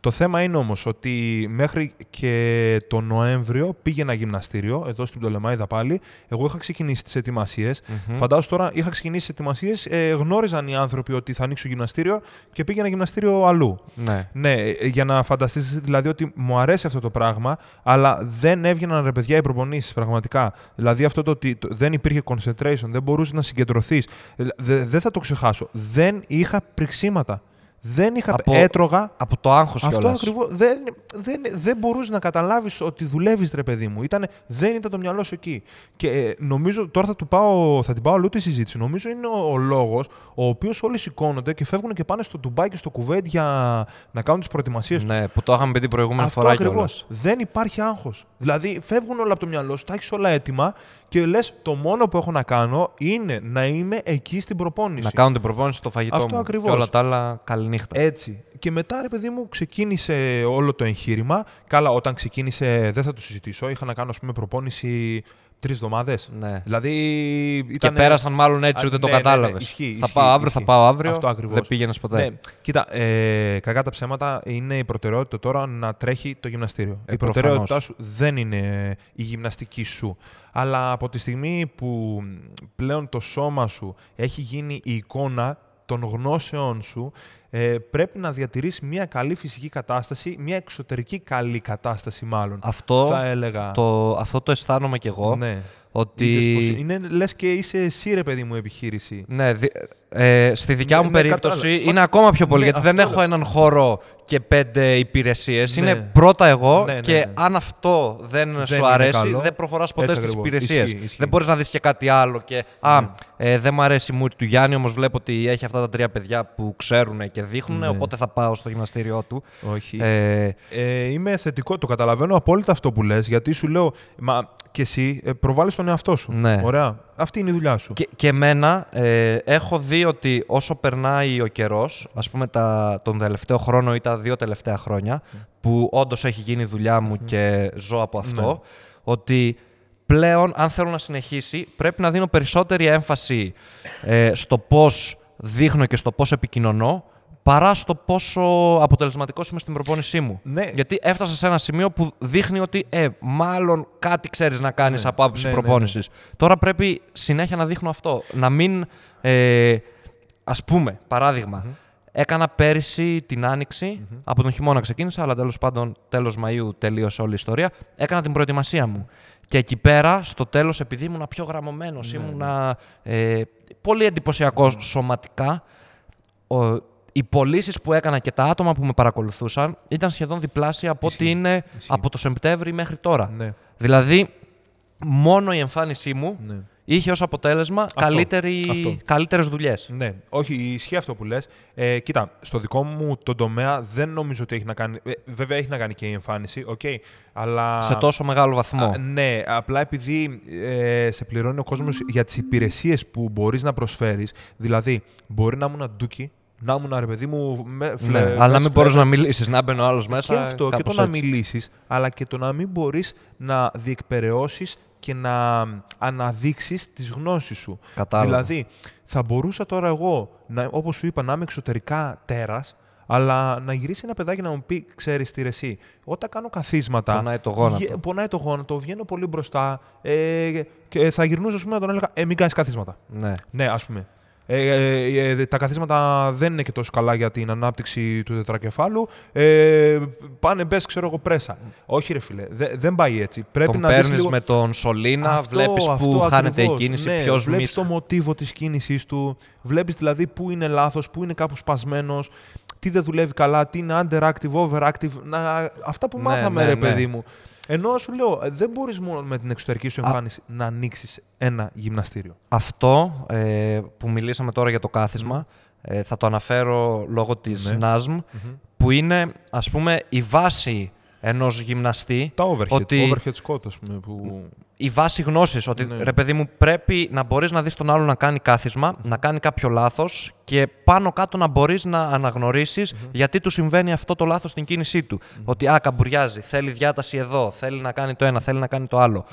Το θέμα είναι όμως ότι μέχρι και το Νοέμβριο πήγε ένα γυμναστήριο, εδώ στην Πτολεμάιδα πάλι. Εγώ είχα ξεκινήσει τις ετοιμασίες. Μμμ. Φαντάζομαι τώρα είχα ξεκινήσει τις ετοιμασίες, ε, γνώριζαν οι άνθρωποι ότι θα ανοίξω γυμναστήριο και πήγε ένα γυμναστήριο αλλού. Ναι. Ναι, ε, για να φανταστείς δηλαδή ότι μου αρέσει αυτό το πράγμα, αλλά δεν έβγαιναν ρε παιδιά οι προπονήσεις πραγματικά. Δηλαδή αυτό το ότι το- δεν υπήρχε concentration, δεν μπορούσες να συγκεντρωθείς. Ε, δε- δεν θα το ξεχάσω. Δεν είχα πριξίματα. Δεν είχα... Από- Έτρωγα. Από το άγχος Αυτό κιόλας. ακριβώς. Δεν, δεν, δεν μπορούσες να καταλάβεις ότι δουλεύεις, ρε παιδί μου. Ήτανε, δεν ήταν το μυαλό σου εκεί. Και ε, νομίζω, τώρα θα, του πάω, θα την πάω αλλού τη συζήτηση. Νομίζω είναι ο, ο λόγος ο οποίος όλοι σηκώνονται και φεύγουν και πάνε στο Ντουμπάι και στο Κουβέντ για να κάνουν τις προετοιμασίες τους. Ναι, που το είχαμε πει την προηγούμενη Αυτό φορά ακριβώς. κιόλας. Δεν υπάρχει άγχος. Δηλαδή, φεύγουν όλα από το μυαλό σου, τα έχεις όλα έτοιμα και λες: Το μόνο που έχω να κάνω είναι να είμαι εκεί στην προπόνηση. Να κάνουν την προπόνηση στο φαγητό Αυτό μου. ακριβώς. Και όλα τα άλλα, καληνύχτα. Έτσι. Και μετά, ρε παιδί μου, ξεκίνησε όλο το εγχείρημα. Καλά, όταν ξεκίνησε, δεν θα το συζητήσω. Είχα να κάνω, ας πούμε, προπόνηση τρεις εβδομάδες. Ναι. Δηλαδή. Και Ήτανε... πέρασαν μάλλον έτσι, Α, ούτε το ναι, ναι, ναι, κατάλαβες. ισχύει, θα ισχύει, πάω αύριο, θα ισχύει. πάω αύριο. Αυτό ακριβώς. Δεν πήγαινες ποτέ. Ναι. Κοίτα, ε, κακά τα ψέματα είναι η προτεραιότητα τώρα να τρέχει το γυμναστήριο. Ε, η προτεραιότητά προφανώς. σου δεν είναι η γυμναστική σου. Αλλά από τη στιγμή που πλέον το σώμα σου έχει γίνει η εικόνα των γνώσεών σου, ε, πρέπει να διατηρείς μια καλή φυσική κατάσταση, μια εξωτερική καλή κατάσταση μάλλον. Αυτό, θα έλεγα. το, αυτό το αισθάνομαι κι εγώ. Ναι. Ότι. Είδες πώς Είναι λες και είσαι εσύ ρε παιδί μου επιχείρηση. Ναι, δι- ε, στη δικιά Ναι, μου ναι, περίπτωση κατάλαβα. είναι ακόμα πιο πολύ, Ναι, γιατί δεν αυτό έχω λέω. έναν χώρο και πέντε υπηρεσίες. Ναι. Είναι πρώτα εγώ Ναι, ναι, και ναι. αν αυτό δεν, Δεν σου είναι αρέσει, καλό. δεν προχωράς ποτέ Έτσι στις ακριβώς. υπηρεσίες. Ισχύει, ισχύει. Δεν μπορείς να δεις και κάτι άλλο. Και, Α, Ναι. ε, δεν μου αρέσει η μούρη του Γιάννη, όμως βλέπω ότι έχει αυτά τα τρία παιδιά που ξέρουν και δείχνουν, Ναι. οπότε θα πάω στο γυμναστήριό του. Όχι. Ε, Ε, είμαι θετικό, το καταλαβαίνω απόλυτα αυτό που λες, γιατί σου λέω, μα και εσύ ε, προβάλλεις τον εαυτό σου. Ναι. Ωραία. Αυτή είναι η δουλειά σου. Και, και εμένα ε, έχω δει ότι όσο περνάει ο καιρός, ας πούμε τα, τον τελευταίο χρόνο ή τα δύο τελευταία χρόνια, που όντως έχει γίνει η δουλειά μου και ζω από αυτό, Ναι. ότι πλέον, αν θέλω να συνεχίσει, πρέπει να δίνω περισσότερη έμφαση ε, στο πώς δείχνω και στο πώς επικοινωνώ, παρά στο πόσο αποτελεσματικός είμαι στην προπόνησή μου. Ναι. Γιατί έφτασα σε ένα σημείο που δείχνει ότι ε, μάλλον κάτι ξέρεις να κάνεις Ναι. από άποψη Ναι, ναι, ναι. προπόνησης. Τώρα πρέπει συνέχεια να δείχνω αυτό. Να μην. Ε, Α πούμε, παράδειγμα, έκανα πέρυσι την άνοιξη, από τον χειμώνα ξεκίνησα, αλλά τέλος πάντων τέλος Μαΐου τελείωσε όλη η ιστορία. Έκανα την προετοιμασία μου. Και εκεί πέρα, στο τέλος, επειδή ήμουνα πιο γραμμωμένος, Ναι, ήμουνα ε, πολύ εντυπωσιακός σωματικά, ο, οι πωλήσεις που έκανα και τα άτομα που με παρακολουθούσαν ήταν σχεδόν διπλάσια από ό,τι Ισχύει. είναι Ισχύει. από το Σεπτέμβρη μέχρι τώρα. Ναι. Δηλαδή, μόνο η εμφάνισή μου Ναι. είχε ως αποτέλεσμα καλύτερη, αυτό. καλύτερες δουλειές. Ναι, όχι, ισχύει αυτό που λες. Ε, κοίτα, στο δικό μου τον τομέα δεν νομίζω ότι έχει να κάνει. ε, βέβαια έχει να κάνει και η εμφάνιση, οκ. αλλά... Σε τόσο μεγάλο βαθμό. Α, ναι, απλά επειδή ε, σε πληρώνει ο κόσμος για τις υπηρεσίες που μπορείς να προσφέρεις. Δηλαδή, μπορεί να ήμουν ντούκι, να ήμουν ρε παιδί μου. Με, φλε, ναι, αλλά να μέσα μην μπορείς να μιλήσεις, να μπαίνει ο άλλος μέσα. και αυτό, και το κάπως να έτσι. μιλήσεις, αλλά και το να μην μπορείς να διεκπαιρεώσεις και να αναδείξεις τις γνώσεις σου. Κατάλαβα. Δηλαδή, θα μπορούσα τώρα εγώ, να, όπως σου είπα, να είμαι εξωτερικά τέρας, αλλά να γυρίσει ένα παιδάκι να μου πει, ξέρεις τι ρε εσύ, όταν κάνω καθίσματα... Πονάει το γόνατο. γε- Πονάει το γόνατο, βγαίνω πολύ μπροστά ε, και θα γυρνούσα, ας πούμε, να τον έλεγα, ε, μην κάνεις καθίσματα. Ναι. Ναι, ας πούμε. Ε, ε, ε, τα καθίσματα δεν είναι και τόσο καλά για την ανάπτυξη του τετρακεφάλου. Ε, πάνε μπες, ξέρω εγώ, πρέσα. Όχι, ρε φίλε, δε- δεν πάει έτσι. Πρέπει Τον να δεις παίρνεις λίγο... με τον Σολίνα, Αυτό, βλέπεις που αυτό χάνεται ακριβώς. η κίνηση, ναι, ποιος βλέπεις μισ... το μοτίβο της κίνησής του, βλέπεις δηλαδή πού είναι λάθος, πού είναι κάπου σπασμένος, τι δεν δουλεύει καλά, τι είναι underactive, overactive, να, αυτά που Ναι, μάθαμε ναι, ρε ναι. παιδί μου. Ενώ σου λέω, ε, δεν μπορείς μόνος με την εξωτερική σου Α- εμφάνιση να ανοίξεις ένα γυμναστήριο. Αυτό ε, που μιλήσαμε τώρα για το κάθισμα, ε, θα το αναφέρω λόγω της Ναι. NASM, που είναι ας πούμε η βάση ενός γυμναστή. Τα overhead, ότι overhead squat, ας πούμε, που... η βάση γνώσης ότι Ναι. ρε παιδί μου πρέπει να μπορείς να δεις τον άλλο να κάνει κάθισμα, να κάνει κάποιο λάθος και πάνω κάτω να μπορείς να αναγνωρισει γιατί του συμβαίνει αυτό το λάθος στην κίνησή του. Ότι α, καμπουριάζει, θέλει διάταση εδώ, θέλει να κάνει το ένα, θέλει να κάνει το άλλο.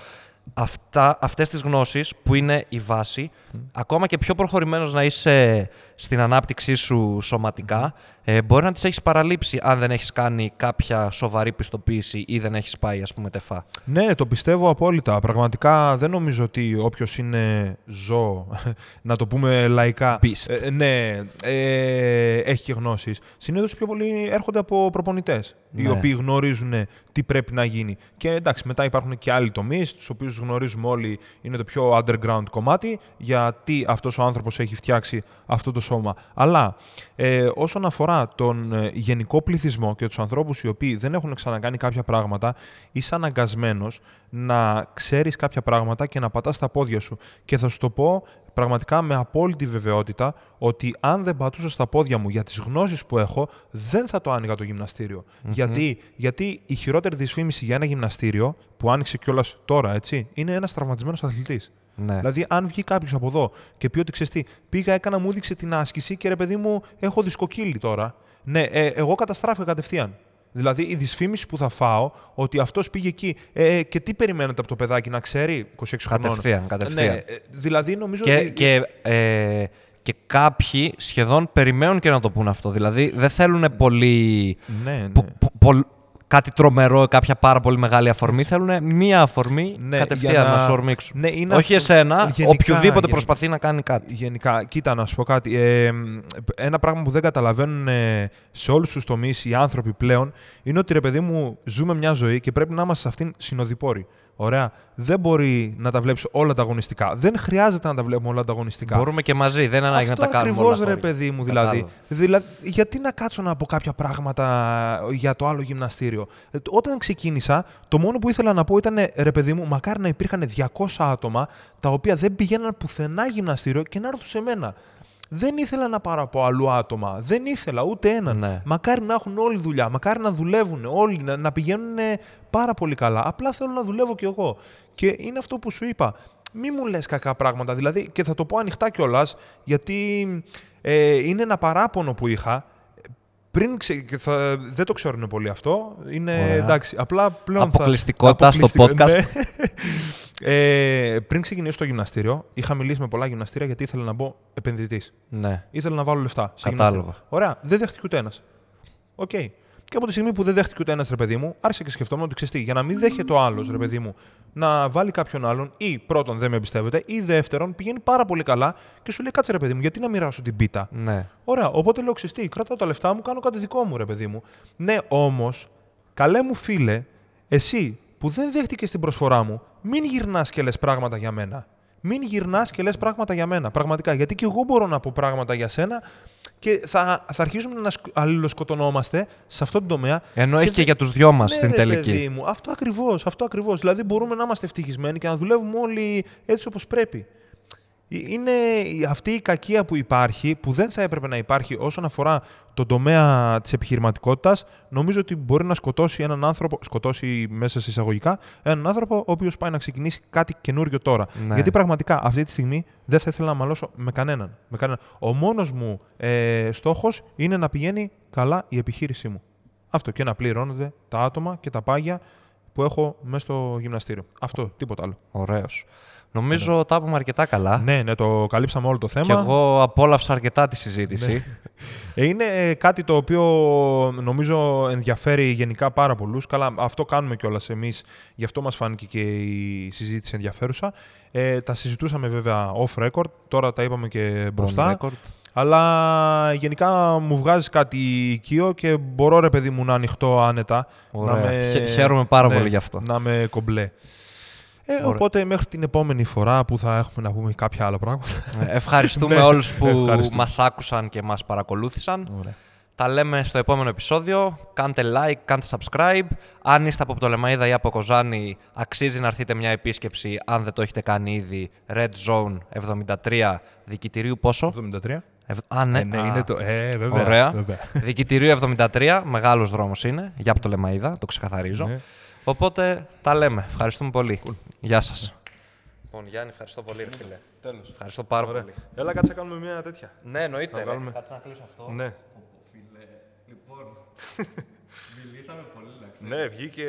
Αυτά, αυτές τις γνώσεις που είναι η βάση, ακόμα και πιο προχωρημένος να είσαι στην ανάπτυξή σου σωματικά, ε, μπορεί να τις έχεις παραλείψει αν δεν έχεις κάνει κάποια σοβαρή πιστοποίηση ή δεν έχεις πάει ας πούμε τεφά. Ναι, το πιστεύω απόλυτα. Πραγματικά δεν νομίζω ότι όποιος είναι ζώο, να το πούμε λαϊκά, Beast. ε, ναι, ε, έχει και γνώσεις. Συνήθως πιο πολλοί έρχονται από προπονητές, οι Ναι. οποίοι γνωρίζουν τι πρέπει να γίνει. Και εντάξει, μετά υπάρχουν και άλλοι τομείς, τους οποίους γνωρίζουμε όλοι, είναι το πιο underground κομμάτι, γιατί αυτός ο άνθρωπος έχει φτιάξει αυτό το σώμα. Αλλά ε, όσον αφορά τον ε, γενικό πληθυσμό και τους ανθρώπους οι οποίοι δεν έχουν ξανακάνει κάποια πράγματα, είσαι αναγκασμένος να ξέρεις κάποια πράγματα και να πατάς τα πόδια σου. Και θα σου το πω πραγματικά με απόλυτη βεβαιότητα ότι αν δεν πατούσα στα πόδια μου για τις γνώσεις που έχω, δεν θα το άνοιγα το γυμναστηριο Γιατί, γιατί η χειρότερη δυσφήμιση για ένα γυμναστήριο, που άνοιξε κιόλας τώρα, έτσι, είναι ένας τραυματισμένος αθλητής. Ναι. Δηλαδή, αν βγει κάποιος από εδώ και πει ότι ξέρεις τι, πήγα, έκανα, μου έδειξε την άσκηση και ρε παιδί μου, έχω δισκοκύλι τώρα. Ναι, ε, εγώ καταστράφηκα κατευθείαν. Δηλαδή, η δυσφήμιση που θα φάω ότι αυτός πήγε εκεί. Ε, και τι περιμένετε από το παιδάκι να ξέρει, 26 χρονών. Κατευθείαν, κατευθείαν. Ναι, ε, δηλαδή, νομίζω Και, ότι. και, ε, και κάποιοι σχεδόν περιμένουν και να το πούν αυτό. Δηλαδή δεν θέλουν πολύ. Ναι, ναι. πο- πο- πολ- κάτι τρομερό, κάποια πάρα πολύ μεγάλη αφορμή. Θέλουν μία αφορμή Ναι, κατευθείαν για να... να- σου ορμήξουν. Ναι, είναι Όχι αυτό- εσένα, γενικά, οποιοδήποτε γενικά. προσπαθεί να κάνει κάτι. Γενικά, κοίτα να σου πω κάτι. Ε, ένα πράγμα που δεν καταλαβαίνουν ε, σε όλους τους τομείς οι άνθρωποι πλέον είναι ότι ρε παιδί μου, ζούμε μια ζωή και πρέπει να είμαστε σε αυτήν συνοδοιπόροι. Ωραία. Δεν μπορεί να τα βλέπεις όλα τα αγωνιστικά. Δεν χρειάζεται να τα βλέπουμε όλα τα αγωνιστικά. Μπορούμε και μαζί, δεν είναι ανάγκη να Αυτό τα κάνουμε ακριβώς, όλα ρε χώρια. παιδί μου, δηλαδή. Κατάλαβα. δηλαδή. Γιατί να κάτσω να πω κάποια πράγματα για το άλλο γυμναστήριο; Ε, Όταν ξεκίνησα, το μόνο που ήθελα να πω ήταν ρε παιδί μου, μακάρι να υπήρχαν 200 άτομα τα οποία δεν πηγαίναν πουθενά γυμναστήριο και να έρθουν σε μένα. Δεν ήθελα να πάρω από αλλού άτομα. Δεν ήθελα ούτε έναν. Ναι. Μακάρι να έχουν όλη δουλειά. Μακάρι να δουλεύουν όλοι, να, να πηγαίνουν πάρα πολύ καλά. Απλά θέλω να δουλεύω κι εγώ. Και είναι αυτό που σου είπα. Μη μου λες κακά πράγματα. Δηλαδή, και θα το πω ανοιχτά κιόλας, γιατί ε, είναι ένα παράπονο που είχα. Πριν ξε... και θα... Δεν το ξέρουν πολύ αυτό. Είναι Ωραία. εντάξει. Απλά πλέον. θα- Αποκλειστικότητα στο Αποκλειστικ- podcast. ναι. ε, πριν ξεκινήσω το γυμναστήριο, είχα μιλήσει με πολλά γυμναστήρια γιατί ήθελα να μπω επενδυτής. Ναι. Ήθελα να βάλω λεφτά. σε Κατάλαβα. γυμναστήριο. Ωραία. Δεν δέχτηκε ούτε ένας. Οκ. Και από τη στιγμή που δεν δέχτηκε ούτε ένας ρε παιδί μου, άρχισα και σκεφτόμουν ότι ξέρεις τι, για να μην δέχεται ο άλλος ρε παιδί μου να βάλει κάποιον άλλον, ή πρώτον δεν με εμπιστεύεται, ή δεύτερον πηγαίνει πάρα πολύ καλά και σου λέει κάτσε ρε παιδί μου, γιατί να μοιράσω την πίτα; ναι. Ωραία. Οπότε λέω ξέρεις τι, κρατάω τα λεφτά μου, κάνω κάτι δικό μου ρε παιδί μου. Ναι, όμως, καλέ μου φίλε, εσύ που δεν δέχτηκες την προσφορά μου, μην γυρνάς και λες πράγματα για μένα. Μην γυρνάς και λες πράγματα για μένα. Πραγματικά. Γιατί και εγώ μπορώ να πω πράγματα για σένα και θα, θα αρχίσουμε να σκ- αλληλοσκοτωνόμαστε σε αυτόν τον τομέα. Ενώ έχει και δεν- για τους δυο μας ναι, στην ρε, τελική. Παιδί μου, αυτό ακριβώς. Αυτό ακριβώς. Δηλαδή μπορούμε να είμαστε ευτυχισμένοι και να δουλεύουμε όλοι έτσι όπως πρέπει. Ε, Είναι η- αυτή η κακία που υπάρχει, που δεν θα έπρεπε να υπάρχει όσον αφορά τον τομέα της επιχειρηματικότητας, νομίζω ότι μπορεί να σκοτώσει έναν άνθρωπο, σκοτώσει μέσα σε εισαγωγικά, έναν άνθρωπο ο οποίος πάει να ξεκινήσει κάτι καινούριο τώρα. Ναι. Γιατί πραγματικά αυτή τη στιγμή δεν θα ήθελα να μαλώσω με κανέναν. Με κανέναν. Ο μόνος μου ε, στόχος είναι να πηγαίνει καλά η επιχείρησή μου. Αυτό και να πληρώνονται τα άτομα και τα πάγια που έχω μέσα στο γυμναστήριο. Αυτό, τίποτα άλλο. Ωραίος. Νομίζω τα είπαμε αρκετά καλά. Ναι, ναι, το καλύψαμε όλο το θέμα. Και εγώ απόλαυσα αρκετά τη συζήτηση. Ε, Είναι ε, κάτι το οποίο νομίζω ενδιαφέρει γενικά πάρα πολλούς. Καλά, αυτό κάνουμε κιόλας εμείς, γι' αυτό μας φάνηκε και η συζήτηση ενδιαφέρουσα. Ε, τα συζητούσαμε βέβαια off record, τώρα τα είπαμε και μπροστά. On record. Αλλά γενικά μου βγάζεις κάτι οικείο και μπορώ ρε παιδί μου να ανοιχτώ άνετα. Ωραία. Να με... Χαι- χαίρομαι πάρα πολύ γι' αυτό. Να με κομπλέ. Ε, Ωραία. οπότε μέχρι την επόμενη φορά που θα έχουμε να πούμε κάποια άλλα πράγματα. Ε, Ευχαριστούμε Ναι, όλους που ευχαριστούμε. μας άκουσαν και μας παρακολούθησαν. Ωραία. Τα λέμε στο επόμενο επεισόδιο. Κάντε like, κάντε subscribe. Αν είστε από Πτολεμαίδα ή από Κοζάνη, αξίζει να έρθετε μια επίσκεψη, αν δεν το έχετε κάνει ήδη, Red Zone 73, δικητηρίου πόσο; 73. Ευ- Α, ναι, Ε, ναι, α, είναι το. Ε, βέβαια. Ωραία. βέβαια. Δικητηρίου 73, μεγάλος δρόμος είναι, για από το Λεμαΐδα, το ξεκαθαρίζω. Ναι. Οπότε τα λέμε. Ευχαριστούμε πολύ. Γεια σας. Λοιπόν, Γιάννη, ευχαριστώ πολύ, ρε φίλε. Τέλος. Ευχαριστώ πάρα Ωραία. πολύ. Έλα, κάτσε να κάνουμε μια τέτοια. Ναι, εννοείται. Να ρε. βγάλουμε. Κάτσε να κλείσω αυτό. Ναι. Λοιπόν, μιλήσαμε πολύ, εντάξει. Ναι, βγήκε